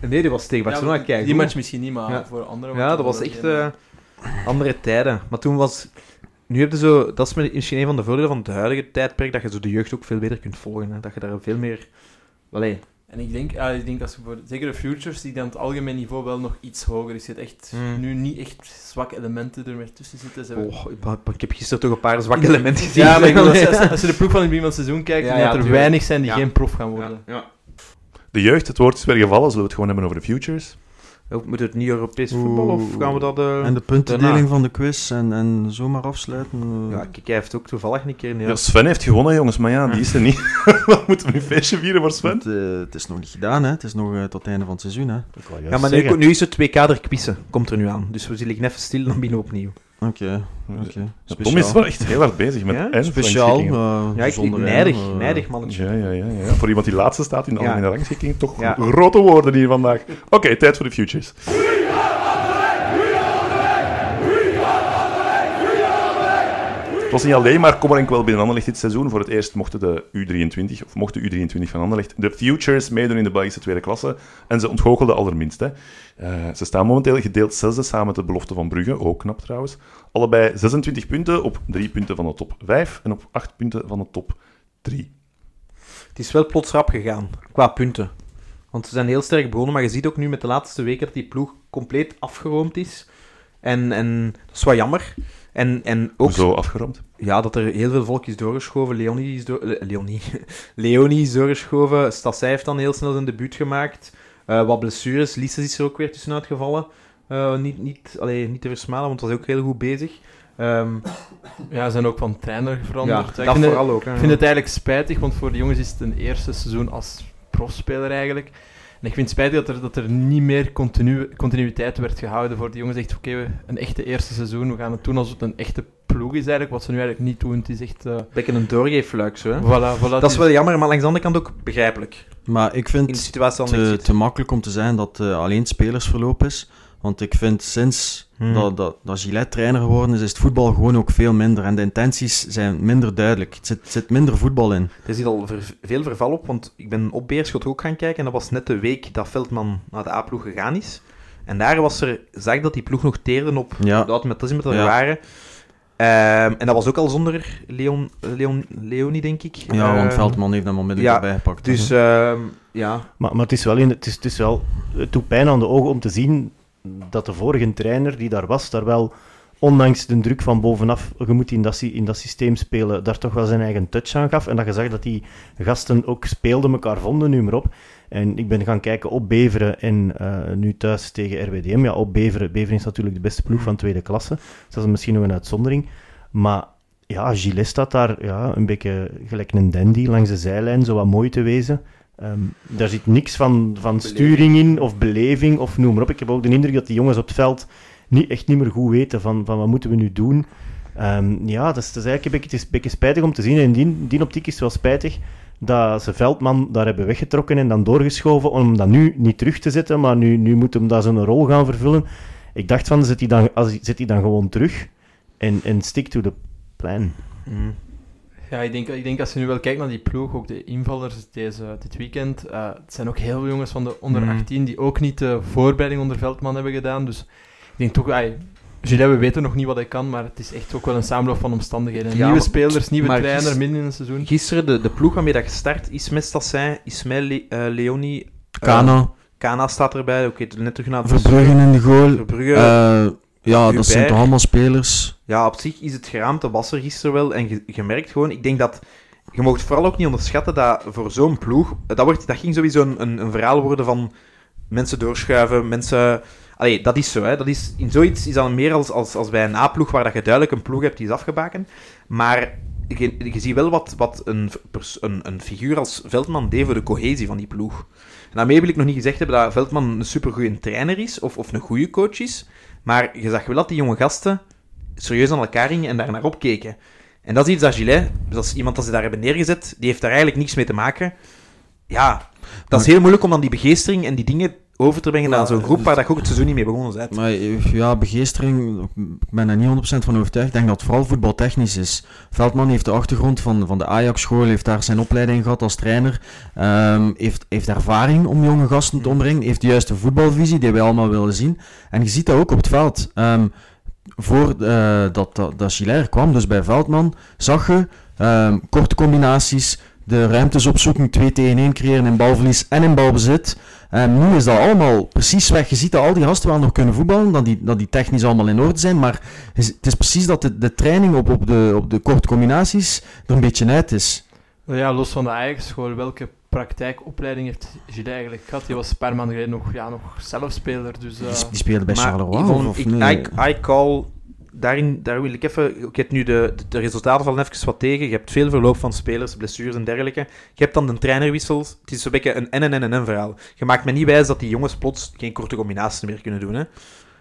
nee, die was tegen Barcelona. Ja, die match misschien niet, maar Ja. voor andere Ja, dat was echt eh, andere tijden. Maar toen was... Nu heb je zo... Dat is misschien een van de voordelen van het huidige tijdperk, dat je zo de jeugd ook veel beter kunt volgen. Hè. Dat je daar veel meer... Allee, En ik denk, ja, ik denk dat ze voor zeker de futures, die dan het algemeen niveau wel nog iets hoger is. Je hebt echt Mm. nu niet echt zwakke elementen er meer tussen zitten. Ze hebben- oh, ik, heb- ik heb gisteren toch een paar zwakke elementen gezien. ja, maar ik bedoel, als, als- als je de ploeg van het begin van het seizoen kijkt, Ja, ik ja, dat er weinig zijn die Ja. geen prof gaan worden. Ja, ja. De jeugd, het woord is weer gevallen. Zullen we het gewoon hebben over de futures? Ook Moet het niet Europees voetbal of gaan we dat... eh, En de puntendeling daarna? van de quiz en, en zomaar afsluiten. eh. Ja, kijk, hij heeft ook toevallig een keer... Ja. Sven heeft gewonnen, jongens, maar ja, die is er niet. Dan moeten we nu een feestje vieren voor Sven. het, eh, het is nog niet gedaan, hè. Het is nog eh, tot het einde van het seizoen, hè. Ja, maar nu, is het 2K er quizzen. Komt er nu aan. Dus we zullen even stil, dan beginnen we opnieuw. Oké, oké. Tom is wel echt heel hard bezig met Ja? en Speciaal. eh, Ja, ik, zonder nijdig, eh, nijdig mannetje. Ja, ja, ja, ja. Voor iemand die laatste staat in de Ja. algemene rangschikking, toch Ja. grote woorden hier vandaag. Oké, tijd voor de futures. Het was niet alleen maar kommer en kwel binnen Anderlecht dit seizoen. Voor het eerst mochten de U23, of mochten de U23 van Anderlecht, de Futures meedoen in de Belgische tweede klasse. En ze ontgoochelden allerminst. Hè. Eh, ze staan momenteel gedeeld zesde samen met de belofte van Brugge, ook knap trouwens. Allebei 26 punten op 3 punten van de top 5 en op 8 punten van de top 3. Het is wel plots rap gegaan, qua punten. Want ze zijn heel sterk begonnen, maar je ziet ook nu met de laatste weken dat die ploeg compleet afgeroomd is. En, en dat is wat jammer. En, en ook Zo afgerond. ja, dat er heel veel volk is doorgeschoven. Leonie is, door, Le- Leonie. Leonie is doorgeschoven. Stassij heeft dan heel snel zijn debuut gemaakt. Eh, wat blessures. Lises is er ook weer tussenuit gevallen. Eh, niet, niet, allee, niet te versmalen, want het was ook heel goed bezig. Ehm, Ja, ze zijn ook van trainer veranderd. ja, ik dat vind, het, vooral ook. hè. ik vind het eigenlijk spijtig, want voor de jongens is het een eerste seizoen als profspeler eigenlijk. En ik vind het spijtig dat er, dat er niet meer continu, continuïteit werd gehouden voor de jongens. Echt, oké, we- een echte eerste seizoen, we gaan het doen alsof het een echte ploeg is eigenlijk, wat ze nu eigenlijk niet doen. Het is echt... eh Beetje een doorgeefluik, zo. Hè? voilà, voilà, Dat is wel jammer, maar langs de andere kant ook begrijpelijk. Maar ik vind het dan te, te makkelijk om te zeggen dat het alleen spelersverloop is. Want ik vind sinds Hmm. dat, dat, dat Gillette trainer geworden is, is het voetbal gewoon ook veel minder. En de intenties zijn minder duidelijk. Het zit, zit minder voetbal in. Er zit al ver- veel verval op, want ik ben op Beerschot ook gaan kijken en dat was net de week dat Veldman naar de A-ploeg gegaan is. En daar was er, zag dat die ploeg nog teerde op Ja. de automatisme dat er Ja. waren. Ehm, en dat was ook al zonder Leon, Leon, Leonie, denk ik. Ja, want Ehm, Veldman heeft hem onmiddellijk ja, erbij gepakt. Dus ehm, ja, Maar, maar het is wel, in, het, is, het is wel, het doet pijn aan de ogen om te zien dat de vorige trainer die daar was, daar wel, ondanks de druk van bovenaf, je moet in dat, in dat systeem spelen, daar toch wel zijn eigen touch aan gaf. En dat je zag dat die gasten ook speelden, elkaar vonden, nu maar op. En ik ben gaan kijken op Beveren en eh, nu thuis tegen RWDM. Ja, op Beveren. Beveren is natuurlijk de beste ploeg van tweede klasse. Dus dat is misschien nog een uitzondering. Maar ja, Gilles staat daar ja, een beetje gelijk een dandy langs de zijlijn, zo wat mooi te wezen. Ehm, daar zit niks van, van sturing in, of beleving, of noem maar op. Ik heb ook de indruk dat die jongens op het veld niet, echt niet meer goed weten van, van wat moeten we nu doen. Ehm, ja, dat is, dat is eigenlijk een beetje, een spijtig om te zien. En in die, die optiek is het wel spijtig dat ze Veldman daar hebben weggetrokken en dan doorgeschoven om hem dan nu niet terug te zetten, maar nu, nu moet hem daar zo'n rol gaan vervullen. Ik dacht van, zet hij dan, als, hij- zet hij dan gewoon terug en, en stick to the plan. mm. Ja, ik denk, ik denk als je nu wel kijkt naar die ploeg, ook de invallers deze, dit weekend, eh, het zijn ook heel veel jongens van de onder Mm. 18 die ook niet de voorbereiding onder Veldman hebben gedaan. Dus ik denk toch, ay, Gilles, we weten nog niet wat hij kan, maar het is echt ook wel een samenloop van omstandigheden. Ja, nieuwe maar- spelers, nieuwe maar trainer, gis- midden in het seizoen. gisteren de, de ploeg waarmee dat gestart is met Stassin, Ismail Le- eh, Leonie, eh, Kana, Kana staat erbij, oké, net terug naar Verbruggen in de goal. Verbrugge. Eh, ja, Hubert. dat zijn toch allemaal spelers. Ja, op zich is het geraamte was er wel. En je, merkt gewoon, ik denk dat... Je mag vooral ook niet onderschatten dat voor zo'n ploeg... Dat, wordt, dat ging sowieso een, een, een verhaal worden van mensen doorschuiven, mensen... Allee, dat is zo, hè. Dat is, in zoiets is dat meer als, als, als bij een A-ploeg, waar dat je duidelijk een ploeg hebt die is afgebaken. Maar je, je ziet wel wat, wat een, een, een figuur als Veldman deed voor de cohesie van die ploeg. En daarmee wil ik nog niet gezegd hebben dat Veldman een supergoeie trainer is, of, of een goede coach is. Maar je zag wel dat die jonge gasten serieus aan elkaar gingen en daar naar opkeken. En dat is iets dat Gillet, is iemand dat ze daar hebben neergezet, die heeft daar eigenlijk niks mee te maken. Ja, dat is heel moeilijk om dan die begeestering en die dingen over te brengen naar zo'n groep waar dat je ook het seizoen niet mee begonnen bent. Maar eh, ja, begeestering, ik ben er niet 100% van overtuigd. Ik denk dat het vooral voetbaltechnisch is. Veldman heeft de achtergrond van, van de Ajax-school, heeft daar zijn opleiding gehad als trainer. ehm, heeft, heeft ervaring om jonge gasten te ombrengen. Heeft de juiste voetbalvisie die wij allemaal willen zien. En je ziet dat ook op het veld. Ehm voor eh, dat, dat, kwam, dus bij Veldman, zag je ehm, korte combinaties, de ruimtes opzoeken, 2 tegen 1 creëren in balverlies en in balbezit. En nu is dat allemaal precies weg. Je ziet dat al die gasten wel nog kunnen voetballen, dat die, dat die technisch allemaal in orde zijn, maar het is precies dat de, de training op, op, de, op de korte combinaties er een beetje uit is. Ja, los van de Ajax-school, welke praktijkopleiding heeft Gilles eigenlijk gehad? Die was een paar maanden geleden nog, ja, nog zelfspeler, dus... eh, Die, die speelde bij Charleroi, Yvonne, of, ik, nee? I, I call... Daarin, daar wil ik even... Ik heb nu de, de, de resultaten vallen even wat tegen. Je hebt veel verloop van spelers, blessures en dergelijke. Je hebt dan de trainerwissels. Het is zo'n beetje een N-N-N-N verhaal. Je maakt me niet wijs dat die jongens plots geen korte combinaties meer kunnen doen. Hè.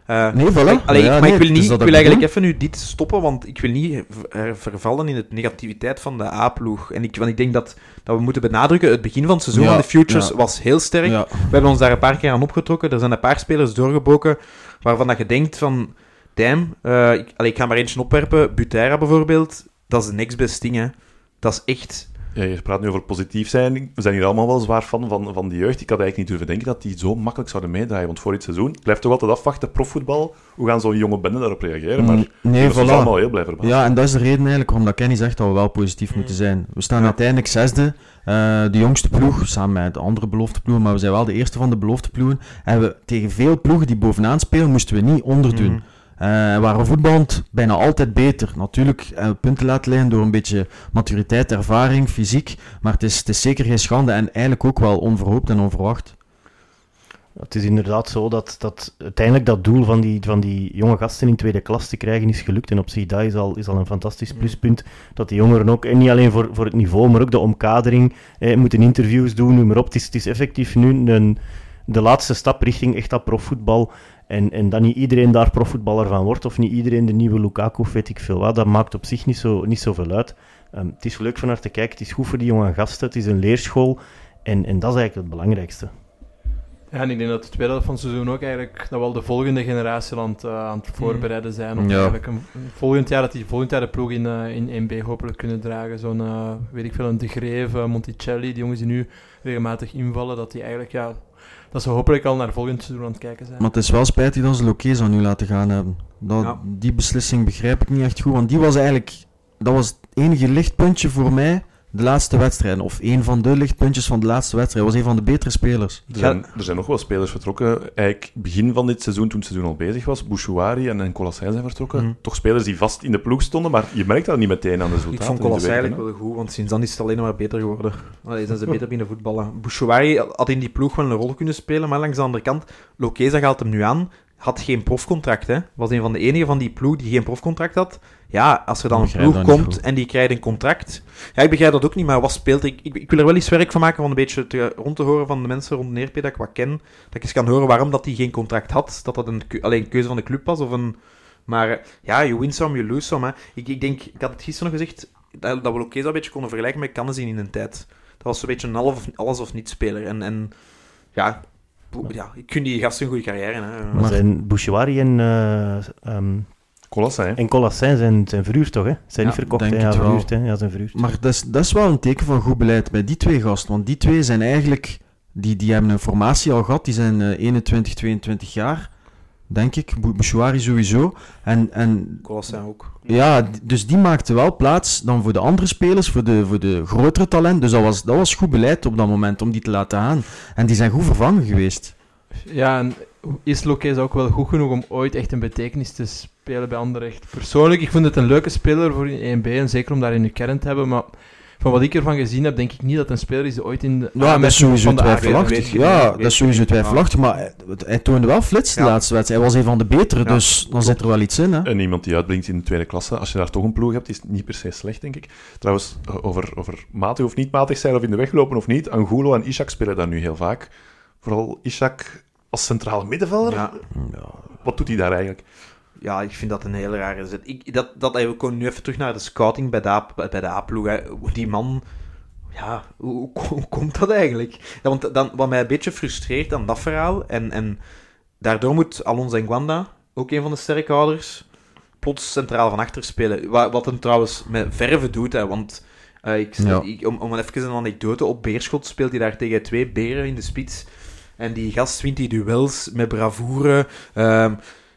Eh, Nee, voilà. allee, Ja, maar nee, ik wil, niet, ik wil eigenlijk even nu dit stoppen, want ik wil niet er vervallen in de negativiteit van de A-ploeg. En ik, want ik denk dat, dat we moeten benadrukken, het begin van het seizoen Ja, van de Futures ja. was heel sterk. We hebben ons daar een paar keer aan opgetrokken. Er zijn een paar spelers doorgebroken waarvan dat je denkt van... Damn, eh, ik, allee, ik ga maar eentje opwerpen. Butera bijvoorbeeld, dat is de next best thing, hè. Dat is echt... Ja, je praat nu over positief zijn. We zijn hier allemaal wel zwaar fan van, van die jeugd. Ik had eigenlijk niet durven denken dat die zo makkelijk zouden meedraaien. Want voor dit seizoen blijft toch altijd afwachten, profvoetbal. Hoe gaan zo'n jonge bende daarop reageren? Maar Mm, nee, is voilà. allemaal heel blij verbaasd. Ja, en dat is de reden eigenlijk waarom dat Kenny zegt dat we wel positief moeten zijn. We staan uiteindelijk zesde, eh, de jongste ploeg, samen met de andere belofteploegen, maar we zijn wel de eerste van de belofteploegen. En we, tegen veel ploegen die bovenaan spelen, moesten we niet onderdoen. Mhm. Eh, waren voetballend bijna altijd beter. Natuurlijk eh, punten laten liggen door een beetje maturiteit, ervaring, fysiek. Maar het is, het is zeker geen schande en eigenlijk ook wel onverhoopt en onverwacht. Het is inderdaad zo dat, dat uiteindelijk dat doel van die, van die jonge gasten in tweede klas te krijgen is gelukt. En op zich dat is al, is al een fantastisch pluspunt. Dat die jongeren ook, en niet alleen voor, voor het niveau, maar ook de omkadering, eh, moeten interviews doen, noem maar op. Het is, het is effectief nu een, de laatste stap richting echt dat profvoetbal. En, en dat niet iedereen daar profvoetballer van wordt, of niet iedereen de nieuwe Lukaku, weet ik veel wat, dat maakt op zich niet, zo, niet zoveel uit. Ehm, het is leuk van naar te kijken, het is goed voor die jonge gasten, het is een leerschool. En, en dat is eigenlijk het belangrijkste. Ja, en ik denk dat de tweede helft van het seizoen ook eigenlijk dat wel de volgende generatie aan het, eh, aan het voorbereiden zijn. Op Ja. eigenlijk een, volgend jaar dat die volgend jaar de ploeg in, eh, in 1B hopelijk kunnen dragen. Zo'n, eh, weet ik veel, een De Greef, eh, Monticelli, die jongens die nu regelmatig invallen, dat die eigenlijk, ja, dat ze hopelijk al naar volgend seizoen aan het kijken zijn. Maar het is wel spijtig dat ze Lokeza nu laten gaan hebben. Dat, Ja. Die beslissing begrijp ik niet echt goed, want die was eigenlijk... Dat was het enige lichtpuntje voor mij de laatste wedstrijd. Of een van de lichtpuntjes van de laatste wedstrijd. was een van de betere spelers. Er zijn, er zijn nog wel spelers vertrokken. Eigenlijk begin van dit seizoen, toen het seizoen al bezig was, Bouchouari en, en zijn vertrokken. Mhm. Toch spelers die vast in de ploeg stonden, maar je merkt dat niet meteen aan de resultaten. Ik vond in de Colas weken, eigenlijk wel goed, want sinds dan is het alleen maar beter geworden. Allee, zijn ze beter binnen voetballen. Bouchouari had in die ploeg wel een rol kunnen spelen, maar langs de andere kant, Lokeza gaat hem nu aan, had geen profcontract. Hè. Was een van de enigen van die ploeg die geen profcontract had. Ja, als er dan een ploeg niet komt en die krijgt een contract. Ja, ik begrijp dat ook niet, maar wat speelt ik? Ik, ik wil er wel eens werk van maken om een beetje te, rond te horen van de mensen rond Neerpe dat ik wat ken. Dat ik eens kan horen waarom dat hij geen contract had. Dat dat een, alleen een keuze van de club was of een... Maar ja, you win some, you lose some. Hè. Ik, ik denk, ik had het gisteren nog gezegd, dat, dat we Lokeza een beetje konden vergelijken met Kannezien in een tijd. Dat was zo'n beetje een half, alles of niets speler. En, en ja, ja, ik gun die gast een goede carrière. Hè. Maar zijn Bouchouari en, eh ehm Colassijn. en Colassin zijn, zijn verhuurd toch? Hè? Zijn Ja, niet verkocht, hè? Ja, verhuurd, hè? Ja, zijn verhuurd. Maar dat is, dat is wel een teken van goed beleid bij die twee gasten. Want die twee zijn eigenlijk... Die, die hebben een formatie al gehad. Die zijn eh, 21, 22 jaar. Denk ik. Bou- Bouchouari sowieso. En, en ook. Ja, dus die maakte wel plaats dan voor de andere spelers, voor de, voor de grotere talent. Dus dat was, dat was goed beleid op dat moment om die te laten gaan. En die zijn goed vervangen geweest. Ja, en is Lokeza ook wel goed genoeg om ooit echt een betekenis te spelen bij Anderlecht? Persoonlijk, ik vind het een leuke speler voor in 1B, en zeker om daar in de kern te hebben, maar van wat ik ervan gezien heb, denk ik niet dat een speler is die ooit in de Ja, dat is sowieso twijfelachtig. Ja, dat is sowieso twijfelachtig. Maar hij, hij toonde wel flits de Ja. laatste wedstrijd. Hij was een van de betere, Ja, dus dan zit er wel iets in. Hè? En iemand die uitblinkt in de tweede klasse, als je daar toch een ploeg hebt, is het niet per se slecht, denk ik. Trouwens, eh, over, over matig of niet matig zijn of in de weg lopen of niet, Angulo en Ishak spelen daar nu heel vaak. Vooral Ishak als centrale middenvelder. Ja. Wat doet hij daar eigenlijk? Ja, ik vind dat een hele rare zet. Ik, dat, dat, we komen nu even terug naar de scouting bij de, bij de A-ploeg. Die man, ja, hoe, komt dat eigenlijk? Want dan, wat mij een beetje frustreert aan dat verhaal, en, en daardoor moet Alonso Nguanda, ook een van de sterkhouders, plots centraal van achter spelen. Wat, wat hem trouwens met verve doet, hè, want eh, ik, Ja. ik- om, om even een anekdote, op Beerschot speelt hij daar tegen twee beren in de spits. En die gast wint die duels met bravoure. ehm,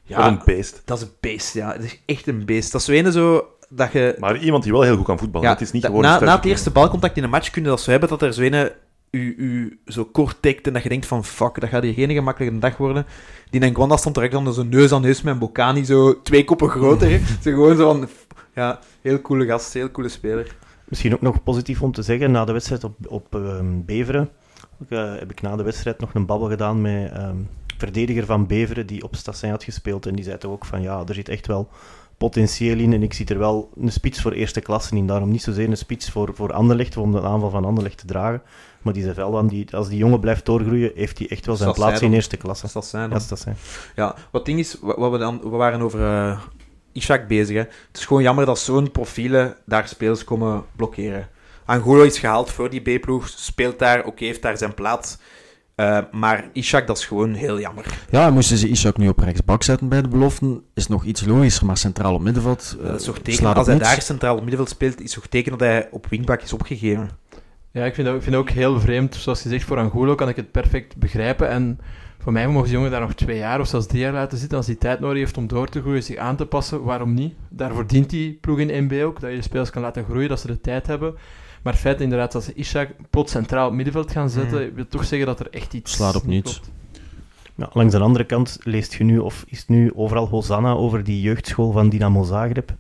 ja, een beest. dat is een beest, ja. Het is echt een beest. Dat is zo ene zo dat je... Maar iemand die wel heel goed kan voetballen. ja, het is niet gewoon na, na het eerste balcontact in een match kun je dat zo hebben, dat er zo ene u, u zo kort tikt en dat je denkt van fuck, dat gaat hier geen gemakkelijke dag worden. Die Nkwanda stond direct dan zo neus aan neus met een Bocani, zo twee koppen groter. zo gewoon zo van... Ja, heel coole gast, heel coole speler. Misschien ook nog positief om te zeggen, na de wedstrijd op, op ehm, Beveren eh, heb ik na de wedstrijd nog een babbel gedaan met ehm verdediger van Beveren die op Stassin had gespeeld. En die zei toch ook van ja, er zit echt wel potentieel in en ik zie er wel een spits voor eerste klasse in. Daarom niet zozeer een spits voor, voor Anderlecht, om de aanval van Anderlecht te dragen. Maar die van die, als die jongen blijft doorgroeien, heeft hij echt wel zijn plaats in eerste klasse. Dat is dat. Ja. Ja, wat ding is, wa- wat we, dan, we waren over eh Ishak bezig. Hè. Het is gewoon jammer dat zo'n profielen daar spelers komen blokkeren. Angulo is gehaald voor die B-ploeg, speelt daar, oké, heeft daar zijn plaats. Eh, maar Ishak, dat is gewoon heel jammer. Ja, moesten ze Ishak nu op rechtsbak zetten bij de beloften, is nog iets logischer, maar centraal op middenveld eh, dat is toch teken, slaat als hij niks. daar centraal op middenveld speelt, is toch teken dat hij op wingback is opgegeven. Ja, ik vind, dat, ik vind dat ook heel vreemd. Zoals je zegt, voor Angulo kan ik het perfect begrijpen. En voor mij mogen die jongen daar nog twee jaar of zelfs drie jaar laten zitten. Als hij tijd nodig heeft om door te groeien, zich aan te passen, waarom niet? Daarvoor dient die ploeg in NB ook, dat je de spelers kan laten groeien, dat ze de tijd hebben. Maar het feit inderdaad dat ze Ishak plots centraal op middenveld gaan zetten, Mm. wil toch zeggen dat er echt iets Slaat op niet niets. Ja, langs de andere kant leest je nu, of is nu overal Hosanna over die jeugdschool van Dynamo Zagreb,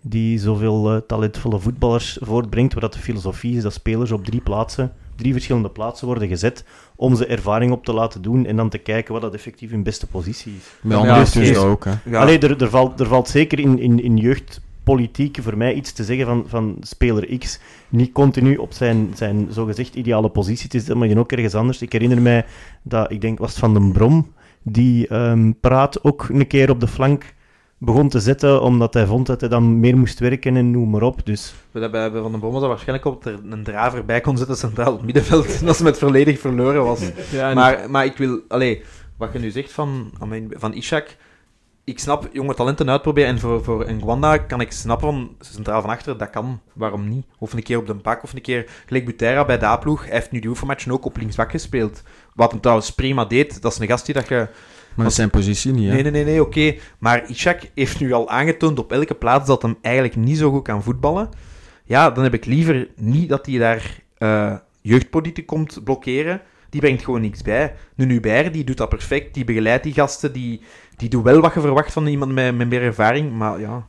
die zoveel eh, talentvolle voetballers voortbrengt, waar dat de filosofie is dat spelers op drie plaatsen drie verschillende plaatsen worden gezet om ze ervaring op te laten doen en dan te kijken wat dat effectief hun beste positie is. Bij andere dus- dat ook, hè. Ja. Allee, er, er, valt, er valt zeker in, in, in jeugdpolitiek voor mij iets te zeggen van, van speler X niet continu op zijn, zijn zogezegd ideale positie te zitten, maar je ook ergens anders. Ik herinner mij dat, ik denk, was het Van den Brom, die ehm, Praat ook een keer op de flank begon te zetten, omdat hij vond dat hij dan meer moest werken en noem maar op. Dus We hebben bij Van den Bomen waarschijnlijk op dat er een draver bij kon zitten centraal op het middenveld. dat ze met volledig verloren was. Ja, en Maar, maar ik wil, allee, wat je nu zegt van, van Ishak, ik snap jonge talenten uitproberen. En voor, voor Ngwanda kan ik snappen van centraal van achter, dat kan. Waarom niet? Of een keer op de bak, of een keer gelijk Butera bij de A-ploeg. Hij heeft nu die oefenmatchen ook op linksbak gespeeld. Wat hem trouwens prima deed. Dat is een gast die dat je... Maar dat is zijn positie niet, hè. Nee, nee, nee, nee oké. Maar Ishak heeft nu al aangetoond op elke plaats dat hem eigenlijk niet zo goed kan voetballen. Ja, dan heb ik liever niet dat hij daar eh, jeugdpolitiek komt blokkeren. Die brengt gewoon niks bij. Nu Hubert, die doet dat perfect. Die begeleidt die gasten. Die, die doet wel wat je verwacht van iemand met, met meer ervaring. Maar ja,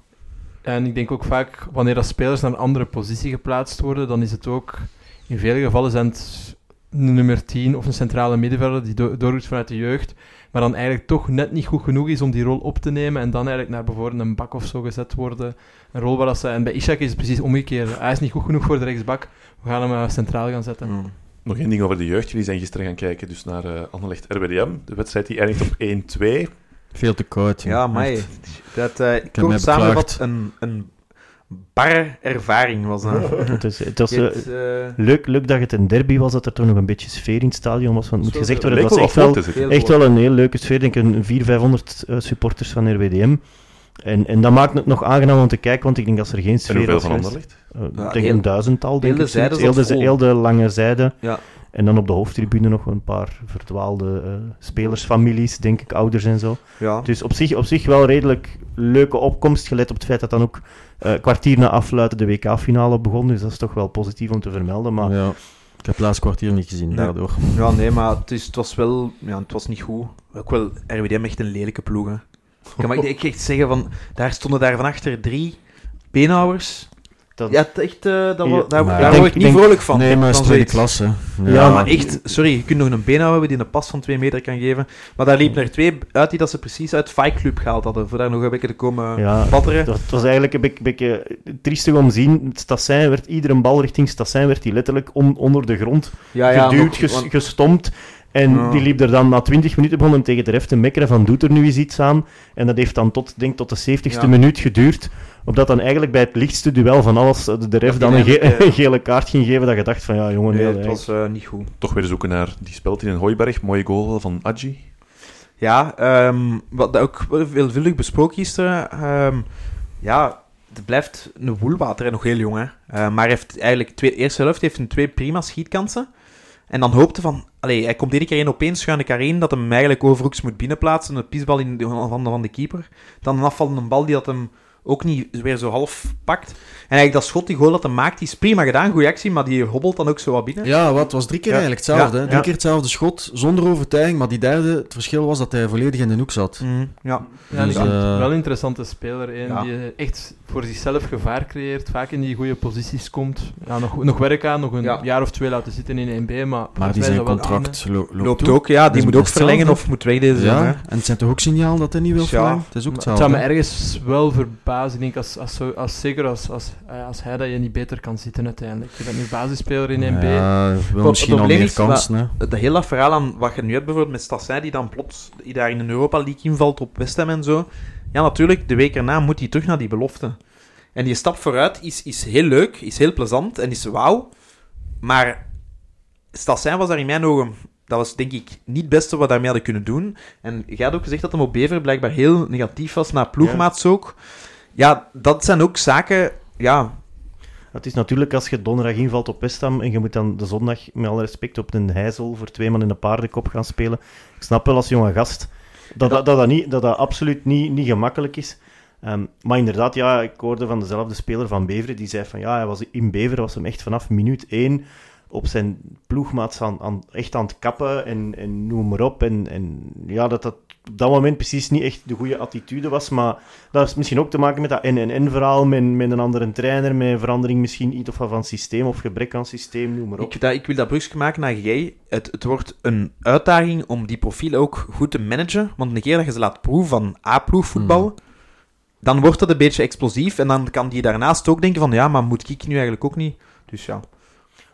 En ik denk ook vaak, wanneer dat spelers naar een andere positie geplaatst worden, dan is het ook, in vele gevallen zijn het een nummer 10 of een centrale middenvelder die do doorroept vanuit de jeugd, maar dan eigenlijk toch net niet goed genoeg is om die rol op te nemen en dan eigenlijk naar bijvoorbeeld een bak of zo gezet worden. Een rol waar dat ze... En bij Ishak is het precies omgekeerd. Hij is niet goed genoeg voor de rechtsbak. We gaan hem eh, centraal gaan zetten. mm. Nog één ding over de jeugd. Jullie zijn gisteren gaan kijken dus naar eh Anderlecht RWDM. De wedstrijd die eindigt op 1-2. Veel te koud. ja maar dat uh, mij kort beklaagd. een, een barre ervaring was dat. het, is, het was eh, eh, leuk, leuk dat het een derby was, dat er toch nog een beetje sfeer in het stadion was. Want het moet gezegd worden, het was echt wel, echt wel een heel leuke sfeer. Ik denk een 400, 500 eh, supporters van RWDM. En, en dat maakt het nog aangenaam om te kijken, want ik denk als er geen En sfeer hoeveel was van Anderlecht? eh, Ja, ik denk heel- een duizendtal, denk heel de ik. zat heel, de, heel de lange zijde. Ja. En dan op de hoofdtribune nog een paar verdwaalde eh, spelersfamilies, denk ik, ouders en zo. ja. Dus op zich, op zich wel redelijk leuke opkomst, gelet op het feit dat dan ook eh kwartier na afluiten de WK-finale begon. Dus dat is toch wel positief om te vermelden. Maar Ja. Ik heb het laatste kwartier niet gezien, Nee. daardoor. Ja, nee, maar het, is, het was wel... Ja, het was niet goed. Ook wel RWDM echt een lelijke ploeg, hè. Ja, maar ik, ik echt zeggen van... Daar stonden daar van achter drie beenhouwers. Dat, Ja, echt... eh, dat, Ja, daar maar daar ik word denk- ik niet denk- vrolijk van. nee, maar het is van tweede klasse. Ja, maar echt... Sorry, je kunt nog een beenhouwer hebben die een pas van twee meter kan geven. Maar daar liepen er twee uit die dat ze precies uit Fight Club gehaald hadden. Voor daar nog een beetje te komen ja, batteren. dat was eigenlijk een beetje, beetje triestig om te zien. Het Stassijn werd, iedere bal richting Stassijn werd die letterlijk on- onder de grond Ja, ja, geduwd, nog- ges- want- gestompt. En Ja. die liep er dan na 20 minuten begon hem tegen de ref te mekkeren van doet er nu eens iets aan. En dat heeft dan tot, denk, tot de 70ste Ja. minuut geduurd. Opdat dan eigenlijk bij het lichtste duel van alles de, de ref dan een, ge- eh, een gele kaart ging geven. Dat je dacht van ja jongen, Nee, nee, het was eh, niet goed. Toch weer zoeken naar die spelt in een Hooiberg. Mooie goal van Adji. Ja, ehm, wat ook wel veelvuldig besproken gisteren. ehm ja, het blijft een woelwater en nog heel jong. Hè. Eh, maar hij heeft eigenlijk twee, de eerste helft heeft een twee prima schietkansen. En dan hoopte van, allee, hij komt iedere keer in opeens schuin de kareen dat hem eigenlijk overhoeks moet binnenplaatsen. Een pisbal in de, van, de, van de keeper. Dan een afvallende bal die dat hem ook niet weer zo half pakt. En eigenlijk dat schot, die goal dat hij maakt, die is prima gedaan. Goeie actie, maar die hobbelt dan ook zo wat binnen. Ja, wat het was drie keer Ja. eigenlijk hetzelfde. Ja, hè. Drie ja. keer hetzelfde schot, zonder overtuiging. Maar die derde, het verschil was dat hij volledig in de hoek zat. Mm, ja. Ja, Dus, dus, eh, wel een interessante speler. Een Ja. die echt voor zichzelf gevaar creëert, vaak in die goede posities komt. Ja, nog, nog werk aan, nog een Ja. jaar of twee laten zitten in 1B, maar, Maar die zijn contract lo- loopt, ook, ja. Die is moet ook verlengen of moet weg deze zomer, hè. Ja, en het zijn toch ook signalen dat hij niet wil Ja. verlengen? Het is ook Het zou me ergens wel verbazen, ik denk, als, als, als, zeker als, als, eh, als hij dat je niet beter kan zitten uiteindelijk. Je bent nu basisspeler in 1B. Ja, wel het misschien al probleem meer is, kansen. Dat hele dat verhaal aan wat je nu hebt bijvoorbeeld met Stassijn, die dan plots die daar in een Europa League invalt op West Ham en zo. Ja, natuurlijk, de week erna moet hij terug naar die belofte. En die stap vooruit is, is heel leuk, is heel plezant en is wauw. Maar Stassijn was daar in mijn ogen... Dat was denk ik niet het beste wat we daarmee hadden kunnen doen. En jij had ook gezegd dat hem op Bever blijkbaar heel negatief was naar ploegmaats ook. Ja, dat zijn ook zaken... Ja, Het is natuurlijk als je donderdag invalt op West Ham en je moet dan de zondag, met alle respect, op een heizel voor twee man in een paardenkop gaan spelen. Ik snap wel als jonge gast dat dat, dat, dat, niet, dat, dat absoluut niet, niet gemakkelijk is. Ehm, maar inderdaad, ja, ik hoorde van dezelfde speler van Beveren, die zei van ja, hij was in Beveren was hem echt vanaf minuut één op zijn ploegmaats aan, aan, echt aan het kappen en, en noem maar op. En, en ja, dat dat op dat moment precies niet echt de goede attitude was. Maar dat heeft misschien ook te maken met dat NNN-verhaal, met, met een andere trainer, met verandering misschien iets of van systeem of gebrek aan systeem, noem maar op. Ik, dat, ik wil dat brugje maken naar jij. Het, het wordt een uitdaging om die profielen ook goed te managen. Want een keer dat je ze laat proeven van A-ploeg voetbal, dan wordt dat een beetje explosief. En dan kan die daarnaast ook denken van, ja, maar moet ik nu eigenlijk ook niet? Dus ja.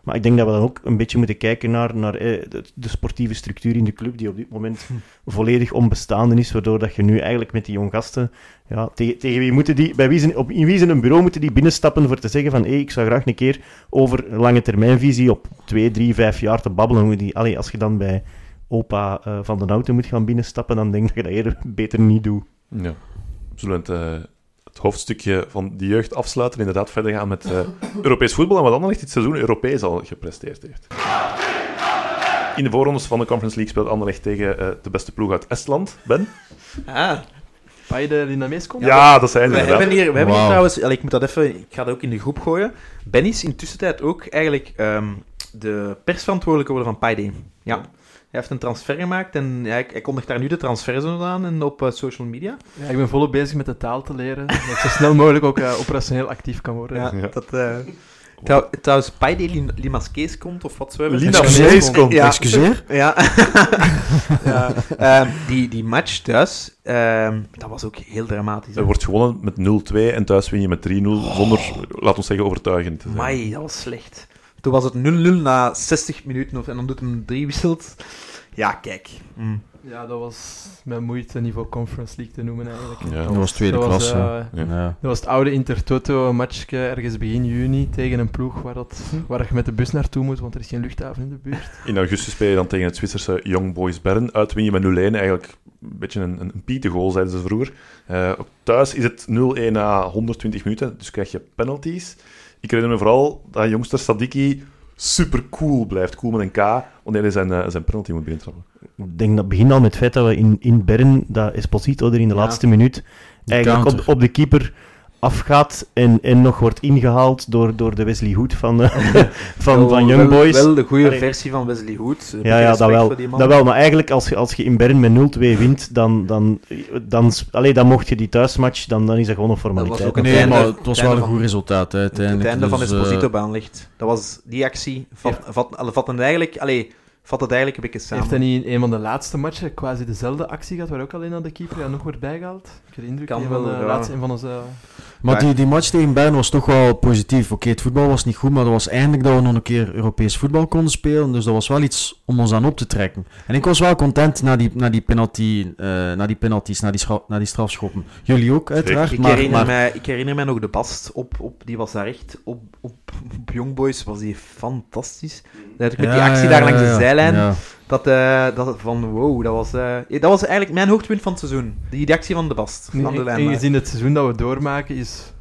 Maar ik denk dat we dan ook een beetje moeten kijken naar, naar eh, de, de sportieve structuur in de club, die op dit moment volledig onbestaande is, waardoor dat je nu eigenlijk met die jong gasten, ja, tegen, tegen wie moeten die, bij wie zijn, op, in wie zijn een bureau moeten die binnenstappen voor te zeggen van, hé, ik zou graag een keer over lange termijnvisie op twee, drie, vijf jaar te babbelen. Hoe die, allee, als je dan bij opa eh, van den auto moet gaan binnenstappen, dan denk ik dat je dat eerder beter niet doet. Ja. We zullen het, hoofdstukje van de jeugd afsluiten. Inderdaad, verder gaan met eh, Europees voetbal. En wat Anderlecht dit seizoen Europees al gepresteerd heeft. In de voorrondes van de Conference League speelt Anderlecht tegen eh, de beste ploeg uit Estland. Ben? Ah, Paide Linames komt? Ja, dat zijn ze we hebben hier, we hebben hier trouwens... ik moet dat even... Ik ga dat ook in de groep gooien. Ben is in tussentijd ook eigenlijk ehm, de persverantwoordelijke geworden van Paide. Ja. Hij heeft een transfer gemaakt en ja, hij, hij kondigt daar nu de transferzone aan en op eh, social media. Ja, ik ben volop bezig met de taal te leren, zodat ik zo snel mogelijk ook eh, operationeel actief kan worden. Ja, Ja. dat... eh, trouw- trouwens, Paide Lim- Limaskees komt, of wat zo. Vlees komt. Ja. Excuseer? Ja. ja. Ehm, die, die match thuis, ehm, dat was ook heel dramatisch. hè. Er wordt gewonnen met 0-2 en thuis win je met 3-0 zonder, laten we zeggen, overtuigend te zijn. Mai, dat was slecht. Toen was het 0-0 na 60 minuten of, en dan doet hem drie wisselt. Ja, kijk. Mm. Ja, dat was met moeite niveau Conference League te noemen eigenlijk. Ja. Dat was tweede Dat klasse. eh, Ja. Ja. Dat was het oude Intertoto matchje ergens begin juni tegen een ploeg waar, dat, waar je met de bus naartoe moet, want er is geen luchthaven in de buurt. In augustus speel je dan tegen het Zwitserse Young Boys Bern. Uit win je met 0-1. Eigenlijk een beetje een, een, een pietengoal, zeiden ze vroeger. Eh, thuis is het 0-1 na 120 minuten, dus krijg je penalties. Ik herinner me vooral dat jongster Sadiki super cool blijft, cool met een K, wanneer hij zijn, eh, zijn penalty moet binnentrappen. Ik denk dat het begint al met het feit dat we in, in Bern, dat Esposito er in de Ja. laatste minuut eigenlijk op de keeper afgaat en, en nog wordt ingehaald door, door de Wesley Hood van, eh, van, Wel- van Young wel- Boys. Wel de goede Allee. versie van Wesley Hood. Een Ja, ja dat, wel, dat wel. Maar eigenlijk, als je, als je in Bern met 0-2 wint, dan, dan, dan, allee, dan mocht je die thuismatch, dan, dan is dat gewoon een formaliteit. ook een Nee, einde- maar het was wel een goed resultaat hè, het uiteindelijk. einde van Dus, eh, Esposito-baan ligt. Dat was die actie. Vat, vat, vat het eigenlijk... Allee, vat het eigenlijk een beetje samen. Heeft hij niet in een van de laatste matchen quasi dezelfde actie gehad, waar ook alleen aan de keeper ja, nog wordt bijgehaald? Ik heb de indruk, Kan wel, de ja. laatste, een van onze... Maar die, die match tegen Bern was toch wel positief. Oké, het voetbal was niet goed, maar dat was eindelijk dat we nog een keer Europees voetbal konden spelen. Dus dat was wel iets om ons aan op te trekken. En ik was wel content na die, na die, penalty, eh, na die penalties, na die, scha- na die strafschoppen. Jullie ook, uiteraard. Ik, maar, herinner maar mij, ik herinner mij nog de Bast op, op die was daar echt op, op, op Young Boys was die fantastisch. Dat met die actie ja, daar ja, langs de zijlijn, Ja. Dat, eh, dat van wow, dat was, eh, dat was eigenlijk mijn hoogtepunt van het seizoen. Die, die actie van de Bast, van de En gezien het seizoen dat we doormaken is...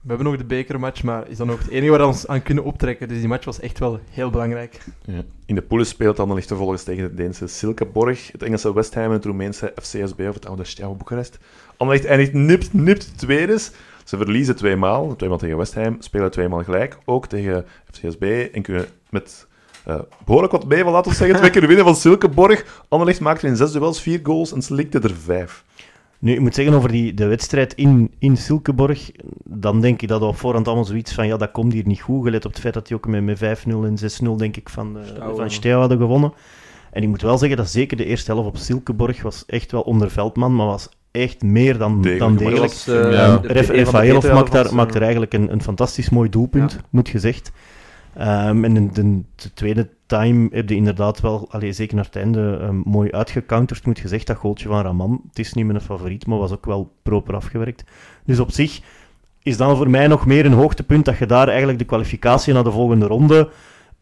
We hebben nog de bekermatch, maar is dan ook het enige waar we ons aan kunnen optrekken. Dus die match was echt wel heel belangrijk. Ja. In de poelen speelt Anderlecht vervolgens tegen het Deense Silkeborg, het Engelse West Ham en het Roemeense FCSB of het oude Steaua Boekarest. Anderlecht eindigt nipt, nipt tweede. Ze verliezen tweemaal, tweemaal tegen West Ham, spelen tweemaal gelijk, ook tegen FCSB en kunnen met eh, behoorlijk wat meeval, laten we zeggen, twee keer winnen van Silkeborg. Anderlecht maakte in zes duels vier goals en slikte er vijf. Nu, ik moet zeggen over die, de wedstrijd in, in Silkeborg, dan denk ik dat we op voorhand allemaal zoiets van, ja, dat komt hier niet goed, gelet op het feit dat die ook met, met 5-0 en 6-0, denk ik, van, eh Steaua. van Steaua hadden gewonnen. En ik moet wel zeggen dat zeker de eerste helft op Silkeborg was echt wel onder Veldman, maar was echt meer dan Degelijk, dan degelijk. was, eh, Ja. Ref, maakt, daar, maakt er eigenlijk een, een fantastisch mooi doelpunt, Ja. moet gezegd. Ehm, en in de, de tweede time heb je inderdaad wel, allee, zeker naar het einde, ehm, mooi uitgecounterd, moet gezegd, dat goaltje van Raman. Het is niet mijn favoriet, maar was ook wel proper afgewerkt. Dus op zich is dan voor mij nog meer een hoogtepunt dat je daar eigenlijk de kwalificatie naar de volgende ronde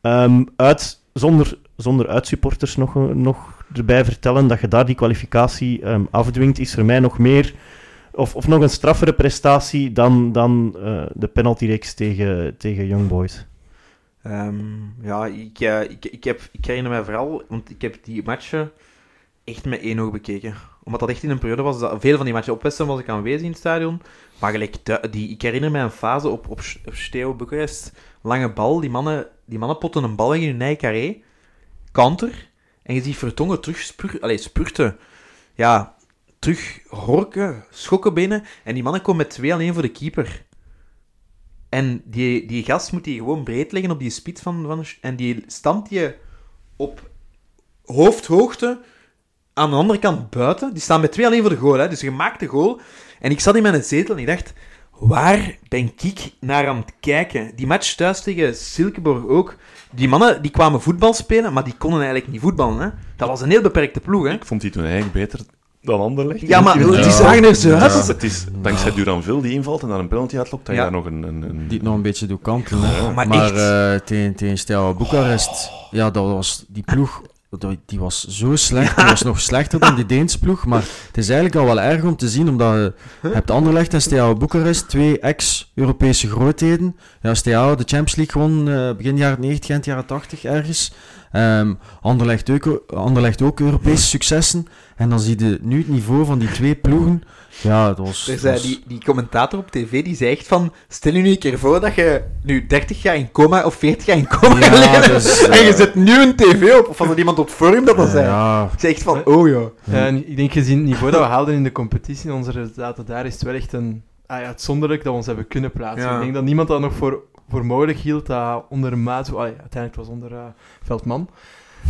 ehm, uit, zonder, zonder uitsupporters nog, eh, nog erbij vertellen, dat je daar die kwalificatie afdwingt, is voor mij nog meer of, of nog een straffere prestatie dan, dan eh, de penaltyreeks tegen, tegen Young Boys. Ehm, ja, ik, eh, ik, ik, heb, ik herinner mij vooral, want ik heb die matchen echt met één oog bekeken. Omdat dat echt in een periode was, dat, veel van die matchen op Westen was ik aanwezig in het stadion. Maar gelijk, die, ik herinner mij een fase op, op, op Boekarest, lange bal, die mannen die mannen potten een bal in hun eigen carré, counter, en je ziet Vertongen terug allez, spurten. Ja, terug horken, schokken binnen, en die mannen komen met twee alleen voor de keeper. En die, die gast moet die gewoon breed leggen op die spits van, van... En die stampt je op hoofdhoogte aan de andere kant buiten. Die staan met twee alleen voor de goal, hè. Dus je maakt de goal. En ik zat in mijn zetel en ik dacht... Waar ben ik naar aan het kijken? Die match thuis tegen Silkeborg ook. Die mannen die kwamen voetbal spelen, maar die konden eigenlijk niet voetballen. Hè? Dat was een heel beperkte ploeg. Hè? Ik vond die toen eigenlijk beter dan Anderlecht. Ja, maar die zagen er zo uit. Ja, het is dankzij Duranville die invalt en daar een penalty uitlokt, dat je daar nog een... een, een... Die het nog een beetje doet kantelen. hè. Oh, maar maar echt. eh, tegen, tegen Steaua Boekarest, ja, dat was die ploeg, dat- die was zo slecht. Die was nog slechter dan die Deense ploeg. Maar het is eigenlijk al wel erg om te zien, omdat je hebt Anderlecht en Steaua Boekarest, twee ex-Europese grootheden. Ja, Steaua de Champions League won eh, begin jaren 90, eind jaren 80 ergens. Ehm Anderlecht, ook, Anderlecht ook Europese successen. En dan zie je nu het niveau van die twee ploegen. Ja, dat was... Er dat zei was- die, die commentator op tv die zei echt van... Stel je nu een keer voor dat je nu 30 jaar in coma of 40 jaar in coma Ja, geleden dus, En je eh, zet nu een tv op. Of was er iemand op forum dat dat zei? Ja, Ik zei echt van, oh ja. Ja, en ik denk gezien het niveau dat we haalden in de competitie, onze resultaten daar, is het wel echt een, ah ja, uitzonderlijk dat we ons hebben kunnen plaatsen. Ja. Ik denk dat niemand dat nog voor, voor mogelijk hield dat onder maat, ja, uiteindelijk was onder eh, Veldman,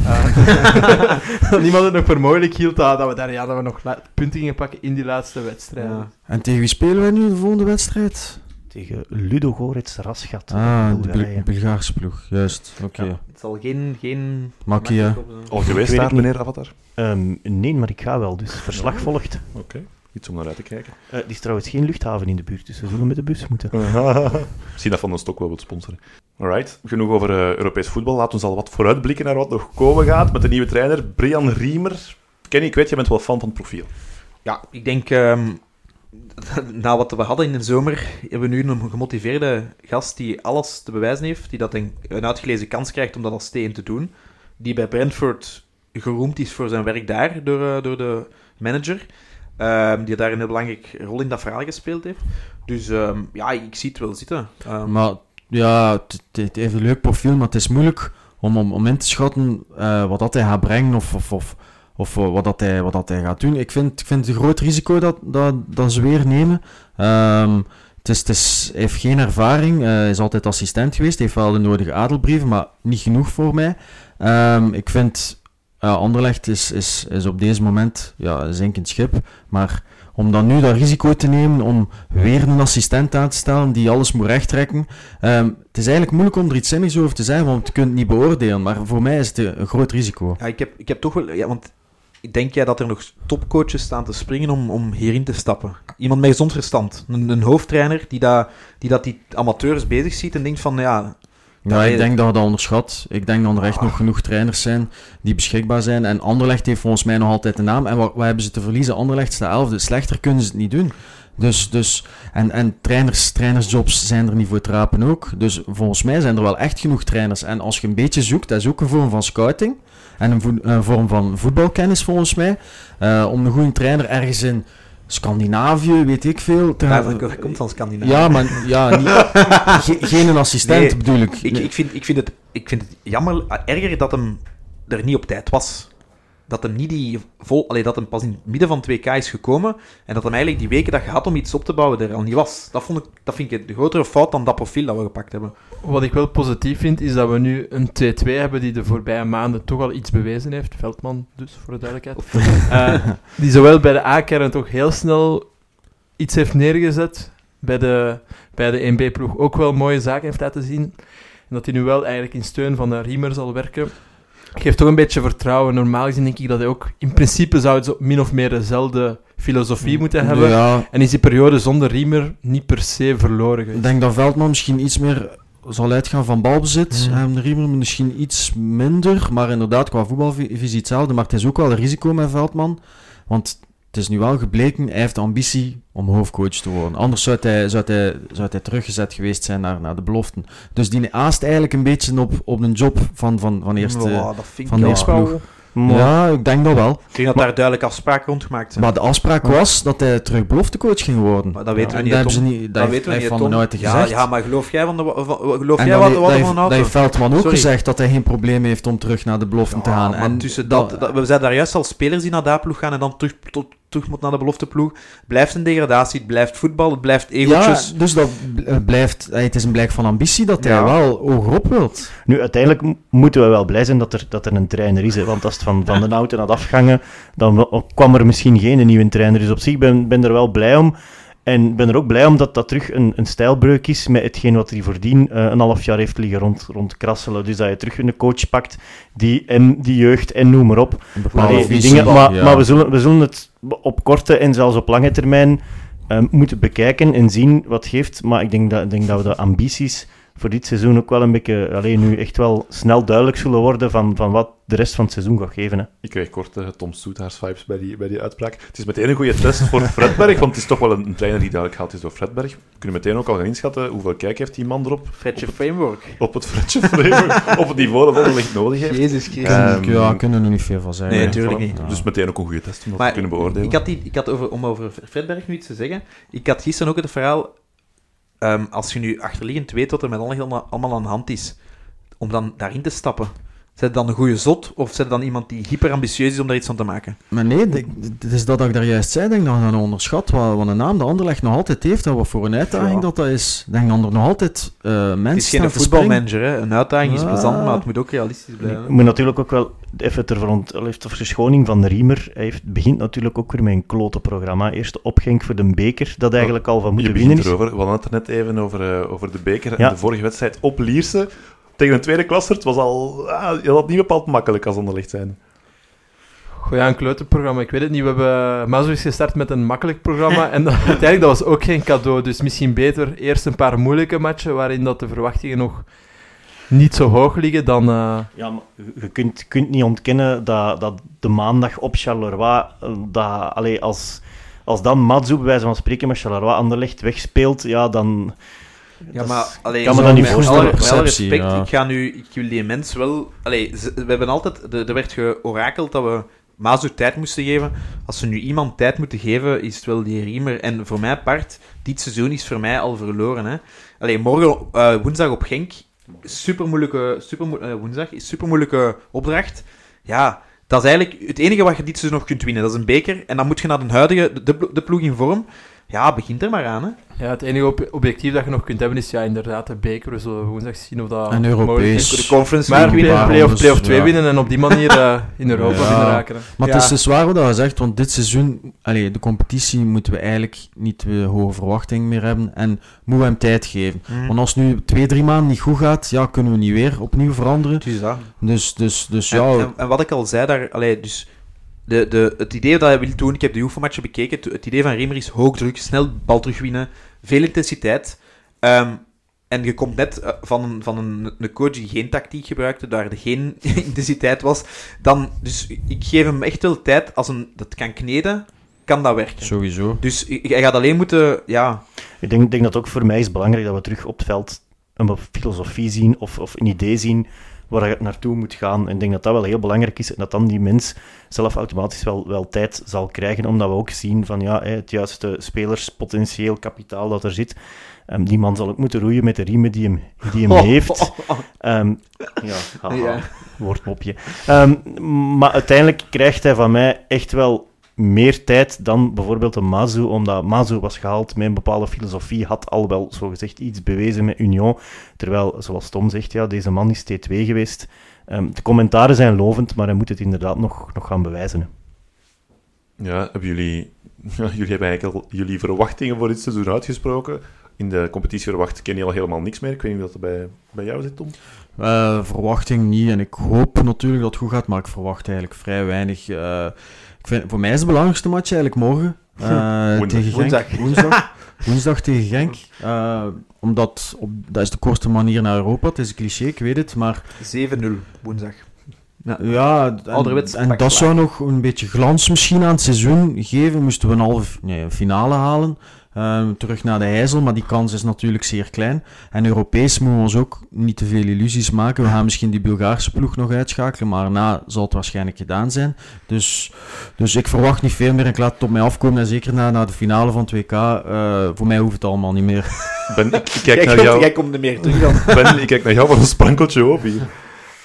Eh, dat niemand het nog voor mogelijk hield dat, dat we daar ja, dat we nog punten gingen pakken in die laatste wedstrijd. Ja. En tegen wie spelen wij nu de volgende wedstrijd? Tegen Ludo Gorets Rasgat. Ah, de Bulgaarse ploeg, juist. Oké. Ja, het zal geen... geen Makkie, Al geweest daar, meneer Avatar? Ehm, nee, maar ik ga wel, dus verslag volgt. Oké, iets om naar uit te kijken. Eh, die is trouwens geen luchthaven in de buurt, dus we zullen met de bus moeten. Misschien dat Van den Stok wel wil sponsoren. Alright, genoeg over eh, Europees voetbal. Laten we al wat vooruitblikken naar wat nog komen gaat met de nieuwe trainer, Brian Riemer. Kenny, ik weet, je bent wel fan van het profiel. Ja, ik denk... ehm, na wat we hadden in de zomer, hebben we nu een gemotiveerde gast die alles te bewijzen heeft, die dat een, een uitgelezen kans krijgt om dat als steen te doen, die bij Brentford geroemd is voor zijn werk daar door, eh, door de manager, ehm, die daar een heel belangrijke rol in dat verhaal gespeeld heeft. Dus ehm, ja, ik zie het wel zitten. Ehm, Maar ja, het, heeft een leuk profiel, maar het is moeilijk om, om, om in te schatten eh, wat dat hij gaat brengen of, of, of, of eh, wat, dat hij, wat dat hij gaat doen. Ik vind, ik vind het een groot risico dat, dat, dat ze weer nemen. Het is, het is, hij heeft geen ervaring, eh, hij is altijd assistent geweest, heeft wel de nodige adelbrieven, maar niet genoeg voor mij. Ik vind, uh, Anderlecht is, is, is op deze moment ja, een zinkend schip, maar om dan nu dat risico te nemen om weer een assistent aan te stellen die alles moet rechttrekken. Ehm, het is eigenlijk moeilijk om er iets zinnigs over te zeggen, want je kunt het niet beoordelen. Maar voor mij is het een, een groot risico. Ja, ik heb, ik heb toch wel... Ja, want denk jij dat er nog topcoaches staan te springen om, om hierin te stappen? Iemand met gezond verstand. Een, een hoofdtrainer die, dat, die dat die amateurs bezig ziet en denkt van, ja... Ja, ik denk dat we dat onderschat. Ik denk dat er echt nog genoeg trainers zijn die beschikbaar zijn. En Anderlecht heeft volgens mij nog altijd de naam. En wat, wat hebben ze te verliezen? Anderlecht is de elfde. Slechter kunnen ze het niet doen. Dus, dus, en en trainers, trainersjobs zijn er niet voor te rapen ook. Dus volgens mij zijn er wel echt genoeg trainers. En als je een beetje zoekt, dat is ook een vorm van scouting. En een vorm van voetbalkennis volgens mij. eh, om een goede trainer ergens in Scandinavië, weet ik veel. te dat, dat komt van Scandinavië. ja, maar ja, niet, ge- geen een assistent Nee, bedoel ik. Ik, ik, vind, ik, vind het, ik vind het jammer, eh, erger dat hem er niet op tijd was. Dat hem, niet die vol, allee, dat hem pas in het midden van 2K is gekomen en dat hem eigenlijk die weken dat je had om iets op te bouwen er al niet was. Dat, vond ik, dat vind ik de grotere fout dan dat profiel dat we gepakt hebben. Wat ik wel positief vind, is dat we nu een 2-2 hebben die de voorbije maanden toch al iets bewezen heeft. Veldman dus, voor de duidelijkheid. Eh, die zowel bij de A-kern toch heel snel iets heeft neergezet. Bij de, bij de 1B-ploeg ook wel mooie zaken heeft laten zien. En dat hij nu wel eigenlijk in steun van de Riemer zal werken. Geeft toch een beetje vertrouwen. Normaal gezien denk ik dat hij ook... In principe zou het zo min of meer dezelfde filosofie moeten hebben. Ja, En is die periode zonder Riemer niet per se verloren geweest. ik denk dat Veldman misschien iets meer zal uitgaan van balbezit. Mm. Ehm, Riemer misschien iets minder, maar inderdaad qua voetbalvisie hetzelfde. Maar het is ook wel een risico met Veldman, want het is nu wel gebleken, hij heeft de ambitie om hoofdcoach te worden. Anders zou hij, zou hij, zou hij teruggezet geweest zijn naar, naar de beloften. Dus die aast eigenlijk een beetje op, op een job van, van, van eerste... Ja, vind van ik de wel- eerste ploeg. Maar- Ja, ik denk dat wel. Ik denk dat daar duidelijk afspraken rond gemaakt zijn. Maar de afspraak was dat hij terug beloftecoach ging worden. Maar dat weten we niet, dat hè, hebben ze Tom. niet. Dat, dat heeft, weten we hij niet. Van ja, gezegd. ja, maar geloof jij, van de, van, geloof en jij dat, wat, wat er van dat auto? heeft Veldman ook Sorry. gezegd dat hij geen probleem heeft om terug naar de beloften te gaan. Ja, maar en tussen dat, dat- we zijn daar juist al spelers die naar daar ploeg gaan en dan terug, tot, terug moet naar de belofteploeg. Het blijft een degradatie, het blijft voetbal, het blijft ja, egootjes. dus dat eh, blijft, eh, het is een blijk van ambitie dat hij Ja. wel hogerop wilt. Nu, uiteindelijk moeten we wel blij zijn dat er, dat er een trainer is. Hè? Want als het van, van de auto had afgangen, dan kwam er misschien geen nieuwe trainer. Dus op zich ben ben er wel blij om. En ben er ook blij om dat dat terug een, een stijlbreuk is met hetgeen wat hij voordien eh, een half jaar heeft liggen rond, rond krasselen. Dus dat je terug een coach pakt die, en die jeugd en noem maar op. Allee, die visie, dingen, maar ja. maar we, zullen, we zullen het op korte en zelfs op lange termijn ehm, moeten bekijken en zien wat het geeft. Maar ik denk dat, ik denk dat we de ambities voor dit seizoen ook wel een beetje, alleen nu echt wel snel duidelijk zullen worden van, van wat de rest van het seizoen gaat geven. Hè. Ik kreeg kort Tom Soethaars vibes bij die, bij die uitspraak. Het is meteen een goede test voor Fredberg, want het is toch wel een, een trainer die duidelijk gehaald is door Fredberg. We kunnen meteen ook al gaan inschatten hoeveel kijk heeft die man erop. Fredje Framework. Op het Fredje Framework, op het niveau dat Anderlecht nodig heeft. Jezus Christus. Ehm, ja, daar kunnen we er niet veel van zeggen. Nee, hè. tuurlijk Voilà. niet. Dus meteen ook een goede test om dat Maar te kunnen beoordelen. Ik had, die, ik had over, om over Fredberg nu iets te zeggen. Ik had gisteren ook het verhaal. Ehm, als je nu achterliggend weet wat er met allemaal, allemaal aan de hand is, om dan daarin te stappen. Zijn het dan een goede zot of zijn het dan iemand die hyperambitieus is om daar iets van te maken? Maar nee, het is dat ik daar juist zei, denk dat je onderschat wat, wat een naam de Anderlecht nog altijd heeft en wat voor een uitdaging Ja. dat dat is. Ik denk dat er nog altijd eh, mensen Het is geen voetbalmanager, hè. Een uitdaging is plezant, maar het moet ook realistisch Je blijven. moet natuurlijk ook wel even ter verschoning van de Riemer. Hij heeft, begint natuurlijk ook weer met een klote programma. Eerst de opgenk voor de beker, dat eigenlijk al van Je moeten begint winnen is. erover. We hadden het er net even over, eh, over de beker Ja. en de vorige wedstrijd op Lierse. Tegen een tweede klasser. Het was al... Ah, je had het niet bepaald makkelijk als Anderlecht zijn. Goh, ja, een kleuterprogramma. Ik weet het niet. We hebben Mazo is gestart met een makkelijk programma. en dat, uiteindelijk dat was ook geen cadeau. Dus misschien beter eerst een paar moeilijke matchen waarin dat de verwachtingen nog niet zo hoog liggen dan... eh, Ja, maar je- kunt, kunt niet ontkennen dat, dat de maandag op Charleroi, eh, dat, allee, als, als dan Matsu bij wijze van spreken met Charleroi Anderlecht wegspeelt, ja, dan... Ja, dat maar kan me dat niet voorstellen. alle- Met alle Perceptie, respect, ja. ik, ga nu, ik wil die mens wel... Allee, ze- we hebben altijd... Er er werd georakeld dat we Mazu tijd moesten geven. Als ze nu iemand tijd moeten geven, is het wel die Riemer. En voor mij part, dit seizoen is voor mij al verloren. Hè. Allee, morgen, eh, woensdag op Genk, super moeilijke... Super, woensdag is super moeilijke opdracht. Ja... Dat is eigenlijk het enige wat je dit seizoen nog kunt winnen. Dat is een beker. En dan moet je naar de huidige, de ploeg in vorm. Ja, begint er maar aan. Hè. ja, het enige objectief dat je nog kunt hebben is ja, inderdaad de beker. We zullen woensdag zien of dat En mogelijk Europees. is. De Conference Maar winnen. play-off dus, play 2 ja. winnen en op die manier eh, in Europa Ja. binnen raken. hè. Maar Ja. het is dus waar wat je zegt, want dit seizoen, allee, de competitie moeten we eigenlijk niet de hoge verwachtingen meer hebben en moeten we hem tijd geven. Mm. Want als het nu twee, drie maanden niet goed gaat, ja, kunnen we niet weer opnieuw veranderen. Dat. Dus, dus, dus En, ja, en, en wat ik al zei daar, allee, dus de, de, het idee dat hij wil doen, ik heb de oefenmatchen bekeken, het, het idee van Riemer is hoog druk, snel bal terugwinnen, veel intensiteit. Ehm, en je komt net eh, van, een, van een, een coach die geen tactiek gebruikte, daar er geen intensiteit was. Dan, dus ik geef hem echt wel tijd, als hem dat kan kneden, kan dat werken. sowieso. Dus hij gaat alleen moeten, ja, Ik denk, denk dat ook voor mij is belangrijk dat we terug op het veld een filosofie zien of, of een idee zien waar je naartoe moet gaan. En ik denk dat dat wel heel belangrijk is en dat dan die mens zelf automatisch wel, wel tijd zal krijgen, omdat we ook zien van ja, het juiste spelerspotentieel kapitaal dat er zit. Ehm, die man zal ook moeten roeien met de riemen die hem, die hem heeft. Ehm, ja, haha, Ja. woordmopje. Ehm, maar uiteindelijk krijgt hij van mij echt wel meer tijd dan bijvoorbeeld een Mazu, omdat Mazu was gehaald met een bepaalde filosofie, had al wel zogezegd iets bewezen met Union, terwijl, zoals Tom zegt, ja, deze man is T2 geweest. Ehm, de commentaren zijn lovend, maar hij moet het inderdaad nog, nog gaan bewijzen. hè. Ja, hebben jullie... Ja, jullie hebben eigenlijk al jullie verwachtingen voor dit seizoen uitgesproken. In de competitie verwacht ken je al helemaal niks meer. Ik weet niet of dat bij, bij jou zit, Tom. Eh, verwachting niet. En ik hoop natuurlijk dat het goed gaat, maar ik verwacht eigenlijk vrij weinig. Eh, ik vind, voor mij is de belangrijkste match eigenlijk morgen. eh, Woensdag. tegen Genk. Woensdag. Woensdag. Woensdag tegen Genk. Eh, omdat op, dat is de kortste manier naar Europa. Het is een cliché, ik weet het. Maar 7-0 woensdag. Ja. ja, en, dat zou nog een beetje glans misschien aan het seizoen geven. Moesten we een halve nee, finale halen. Eh, terug naar de IJssel, maar die kans is natuurlijk zeer klein. En Europees moeten we ons ook niet te veel illusies maken. We gaan misschien die Bulgaarse ploeg nog uitschakelen, maar daarna zal het waarschijnlijk gedaan zijn. Dus, dus ik verwacht niet veel meer. Ik laat het op mij afkomen. En zeker na, na de finale van het WK, eh, voor mij hoeft het allemaal niet meer. Ben, ik, ik kijk Jij naar komt, jou. jij komt er meer terug dan. Ben, ik kijk naar jou van een sprankeltje op hier.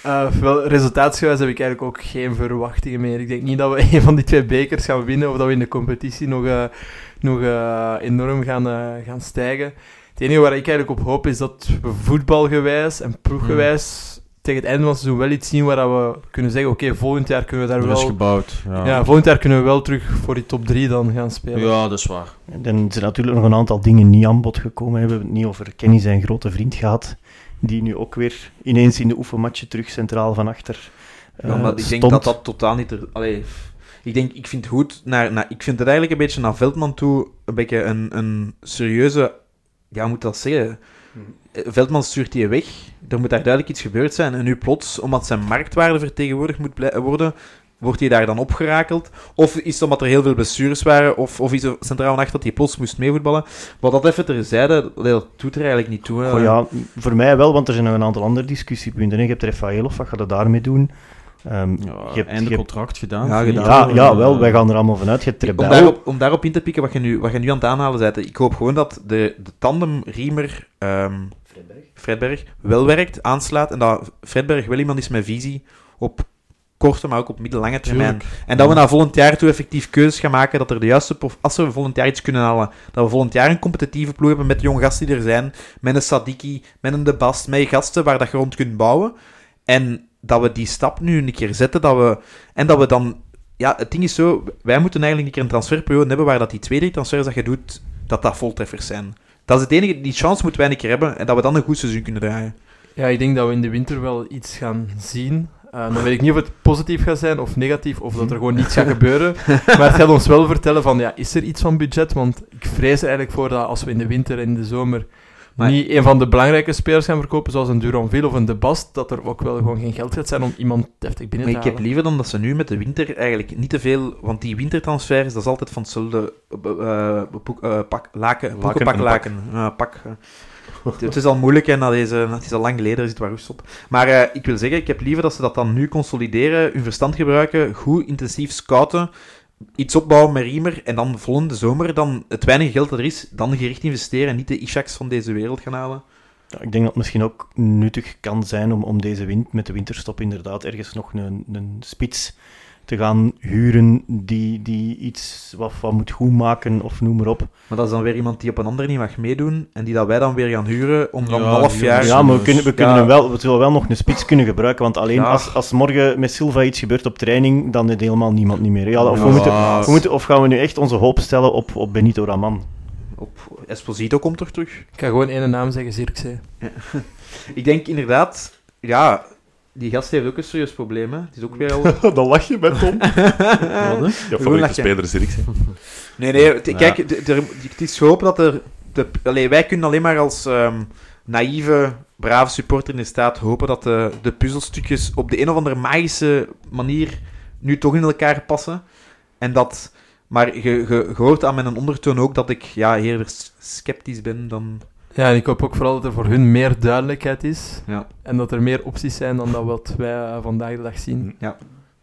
Eh, wel, resultaatsgewijs heb ik eigenlijk ook geen verwachtingen meer. Ik denk niet dat we een van die twee bekers gaan winnen of dat we in de competitie nog, eh, nog eh, enorm gaan, eh, gaan stijgen. Het enige waar ik eigenlijk op hoop is dat we voetbalgewijs en ploeggewijs tegen het einde van het seizoen wel iets zien waar dat we kunnen zeggen, oké, volgend jaar kunnen we daar Er is wel... gebouwd. Ja, Ja, volgend jaar kunnen we wel terug voor die top 3 dan gaan spelen. ja dat is waar. En dan zijn natuurlijk nog een aantal dingen niet aan bod gekomen. We hebben het niet over Kenny, zijn grote vriend, gehad. Die nu ook weer ineens in de oefenmatje terug centraal van achter Ja, eh, maar ik denk stond. dat dat totaal niet... Er, allee, ik denk, ik vind het goed naar, naar... Ik vind het eigenlijk een beetje naar Veldman toe een beetje een, een serieuze... Ja, hoe moet dat zeggen? Eh, Veldman stuurt die weg. Er moet daar duidelijk iets gebeurd zijn. En nu plots, omdat zijn marktwaarde vertegenwoordigd moet worden, wordt hij daar dan opgerakeld. Of is het omdat er heel veel blessures waren, of, of is er centraal achter dat hij plots moest meevoetballen. Maar dat even terzijde, dat doet er eigenlijk niet toe. hè. Goh, ja, voor mij wel, want er zijn nog een aantal andere discussiepunten. hè. Je hebt Rafaelov, wat gaat er daarmee doen? Ehm, Ja, je hebt, einde je hebt- contract gedaan. Ja, gedaan. ja, ja, wel, wij gaan er allemaal vanuit. Je hebt Om daarop, om daarop in te pikken wat je nu, wat je nu aan het aanhalen bent, ik hoop gewoon dat de, de tandem Riemer ehm Fredberg wel werkt, aanslaat en dat Fredberg wel iemand is met visie op korte, maar ook op middellange termijn. Tuurlijk. En dat we naar volgend jaar toe effectief keuzes gaan maken, dat er de juiste, prof- als we volgend jaar iets kunnen halen, dat we volgend jaar een competitieve ploeg hebben met de jonge gasten die er zijn, met een Sadiki, met een De Bast, met gasten waar dat je rond kunt bouwen. En dat we die stap nu een keer zetten, dat we, en dat we dan... Ja, het ding is zo, wij moeten eigenlijk een keer een transferperiode hebben waar dat die twee, drie transfers dat je doet, dat dat voltreffers zijn. Dat is het enige, die chance moeten wij een keer hebben, en dat we dan een goed seizoen kunnen draaien. Ja, ik denk dat we in de winter wel iets gaan zien. Eh, dan weet ik niet of het positief gaat zijn of negatief, of dat er gewoon niets gaat gebeuren. Maar het gaat ons wel vertellen van, ja, is er iets van budget? Want ik vrees er eigenlijk voor dat als we in de winter en in de zomer Maar- niet een van de belangrijke spelers gaan verkopen, zoals een Duranville of een De Bast, dat er ook wel gewoon geen geld gaat zijn om iemand deftig binnen Maar te ik heb halen. liever dan dat ze nu met de winter eigenlijk niet te veel... Want die wintertransfers, dat is altijd van hetzelfde eh, eh, boek- eh, pak, laken, Laken pak. eh. Het- is al moeilijk en na deze, het is al lang geleden, er zit wat rust op. Maar eh, ik wil zeggen, ik heb liever dat ze dat dan nu consolideren, hun verstand gebruiken, goed intensief scouten, iets opbouwen met Riemer en dan volgende zomer dan het weinige geld dat er is, dan gericht investeren en niet de Ishaks van deze wereld gaan halen. Ja, ik denk dat het misschien ook nuttig kan zijn om, om deze wind, met de winterstop inderdaad ergens nog een, een spits te gaan huren die, die iets wat, wat moet goedmaken of noem maar op. Maar dat is dan weer iemand die op een ander niet mag meedoen en die dat wij dan weer gaan huren om dan Ja, een half jaar... is- Ja, maar we kunnen, we, kunnen Ja. hem wel, we zullen wel nog een spits kunnen gebruiken, want alleen Ja. als, als morgen met Silva iets gebeurt op training, dan heeft helemaal niemand niet meer. Ja, of, we moeten, we moeten, of gaan we nu echt onze hoop stellen op, op Benito Raman? Op Esposito komt toch terug? Ik ga gewoon één naam zeggen, Zirkzee. Ik denk inderdaad, ja, die gast heeft ook een serieus probleem. Hè. Het is ook weer al. Dan lach je met Tom. Ja, favoriete lachen. speler is Eriksen. Nee, nee, kijk, het is hopen dat er. De, allee, wij kunnen alleen maar als ehm, naïeve, brave supporter in de staat hopen dat de, de puzzelstukjes op de een of andere magische manier nu toch in elkaar passen. En dat. Maar je, je, je hoort aan mijn ondertoon ook dat ik ja, eerder sceptisch ben dan. Ja, en ik hoop ook vooral dat er voor hun meer duidelijkheid is. Ja. En dat er meer opties zijn dan dat wat wij eh, vandaag de dag zien.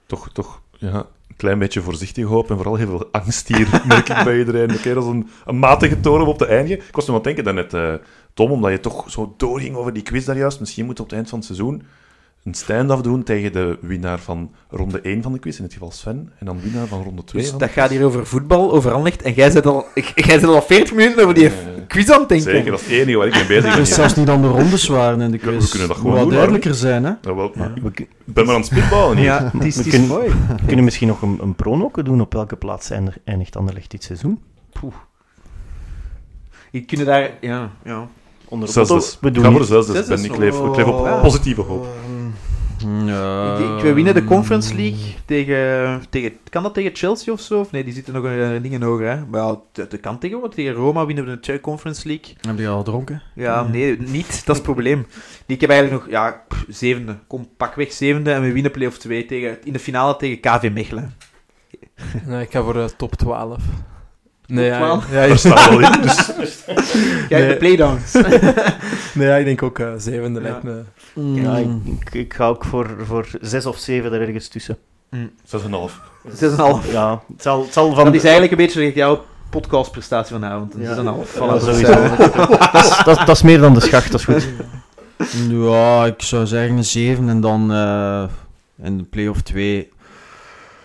Toch, toch ja, een klein beetje voorzichtig hoop en vooral heel veel angst hier, merk ik bij iedereen. Oké, dat is een, een matige toren op te eindigen. Ik was nog aan het denken daarnet, eh Tom, omdat je toch zo doorging over die quiz daar juist. Misschien moet op het eind van het seizoen een stand-off doen tegen de winnaar van ronde 1 van de quiz, in het geval Sven, en dan winnaar van ronde 2. Dus dat gaat quiz. hier over voetbal, over Anderlecht. En jij zit al, jij zit al 40 minuten over die quiz aan het denken. Zeker, dat is het enige waar ik mee bezig ben. Het is hier. zelfs niet aan de rondes waren in de Ja, we quiz. kunnen dat gewoon wel doen, duidelijker zijn, hè? Nou, wel, We, kun- ik ben maar aan het spitballen hier. Ja, het is, We het is kunnen- mooi. we kunnen misschien nog een, een pronoke doen op welke plaats eindig- eindigt Anderlecht dit seizoen. Je kunnen daar, ja, ja. Onder Zes dus. we Ik doen dus Zes ben ik leef, ik leef op positieve hoop. Denk, we winnen de Conference League tegen, tegen... Kan dat tegen Chelsea of zo? Of nee, die zitten nog een dingen hoger, hè? Maar ja, dat kan tegen, want tegen Roma winnen we de Conference League. Heb je al dronken? Ja, nee, niet. Dat is het probleem. Ik heb eigenlijk nog, ja, pff, zevende. Kom, pak weg zevende en we winnen play-off 2 tegen, in de finale tegen KV Mechelen. Nee, ik ga voor eh, top 12. Nee, ja, ja, Daar staat wel in. Dus Jij Nee. de playdowns. nee, ja, ik denk ook eh, zevende lijkt me. Ja, ik, Mm. ik, ga ook voor, voor zes of zeven er ergens tussen. 6,5. 6,5. Ja, het zal, het zal van... Dat is eigenlijk een beetje jouw podcastprestatie vanavond. Een Ja. 6,5. Ja, Voilà, dat is, sowieso. dat, is, dat, dat is meer dan de schacht, dat is goed. Ja, ik zou zeggen een 7 en dan eh, in de play-off 2.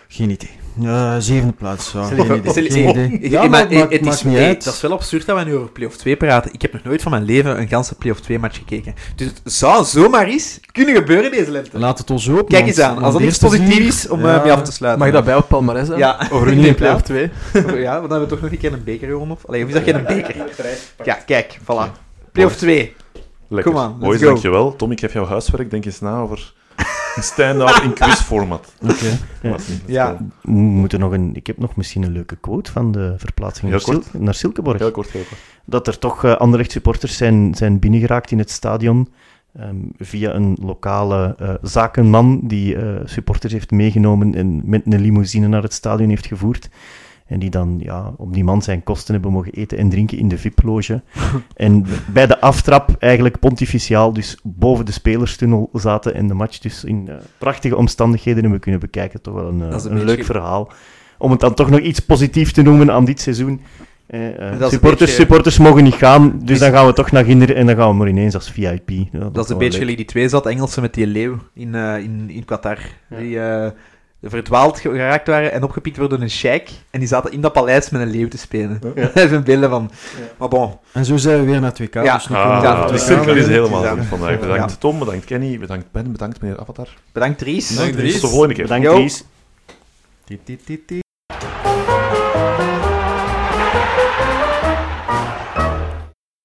Geen idee. Eh, zevende plaats. Ja, Ja, het is, niet hey, uit. Dat is wel absurd dat we nu over play-off 2 praten. Ik heb nog nooit van mijn leven een ganse play-off 2 match gekeken. Dus het zou zomaar eens kunnen gebeuren deze lente. Laat het ons open. Kijk eens aan, als dat iets positiefs is om ja, eh, mee af te sluiten. Mag je dat bij op Palmares hebben? Ja. Over in play-off 2? Ja, want dan hebben we toch nog een keer een beker gewonnen. Of, allee, of is dat geen een beker? Ja, kijk, voilà. Play-off 2. Lekker. Come on, let's go. dankjewel. Tom, ik heb jouw huiswerk. Denk eens na over een stand-out in quizformat. Oké. Niet- Ja. We moeten nog een, ik heb nog misschien een leuke quote van de verplaatsing naar, Sil- kort. naar Silkeborg. Heel kort, heel kort. dat er toch eh Anderlecht supporters zijn, zijn binnengeraakt in het stadion ehm, via een lokale eh, zakenman die eh, supporters heeft meegenomen en met een limousine naar het stadion heeft gevoerd. En die dan ja, op die man zijn kosten hebben mogen eten en drinken in de VIP-loge. en bij de aftrap eigenlijk pontificiaal dus boven de spelerstunnel zaten en de match dus in eh, prachtige omstandigheden hebben kunnen bekijken. Toch wel een, eh, een een beetje- leuk verhaal. Om het dan toch nog iets positiefs te noemen aan dit seizoen. Eh, supporters, beetje- supporters mogen niet gaan, dus Is- dan gaan we toch naar Ginder en dan gaan we maar ineens als VIP. Ja, Dat is een beetje leuk. die twee zat Engelsen met die leeuw in, in, in Qatar. Die eh, verdwaald ge- geraakt waren en opgepikt worden door een sheik. En die zaten in dat paleis met een leeuw te spelen. Dat is een beelden van. Maar bon, En zo zijn we weer naar het WK. Ja. dus Ah, ja, de WK cirkel is weer. helemaal Ja. rond vandaag. Bedankt Ja. Tom, bedankt Kenny, bedankt Ben, bedankt meneer Avatar. bedankt Dries. Tot de volgende keer. Bedankt. Dries.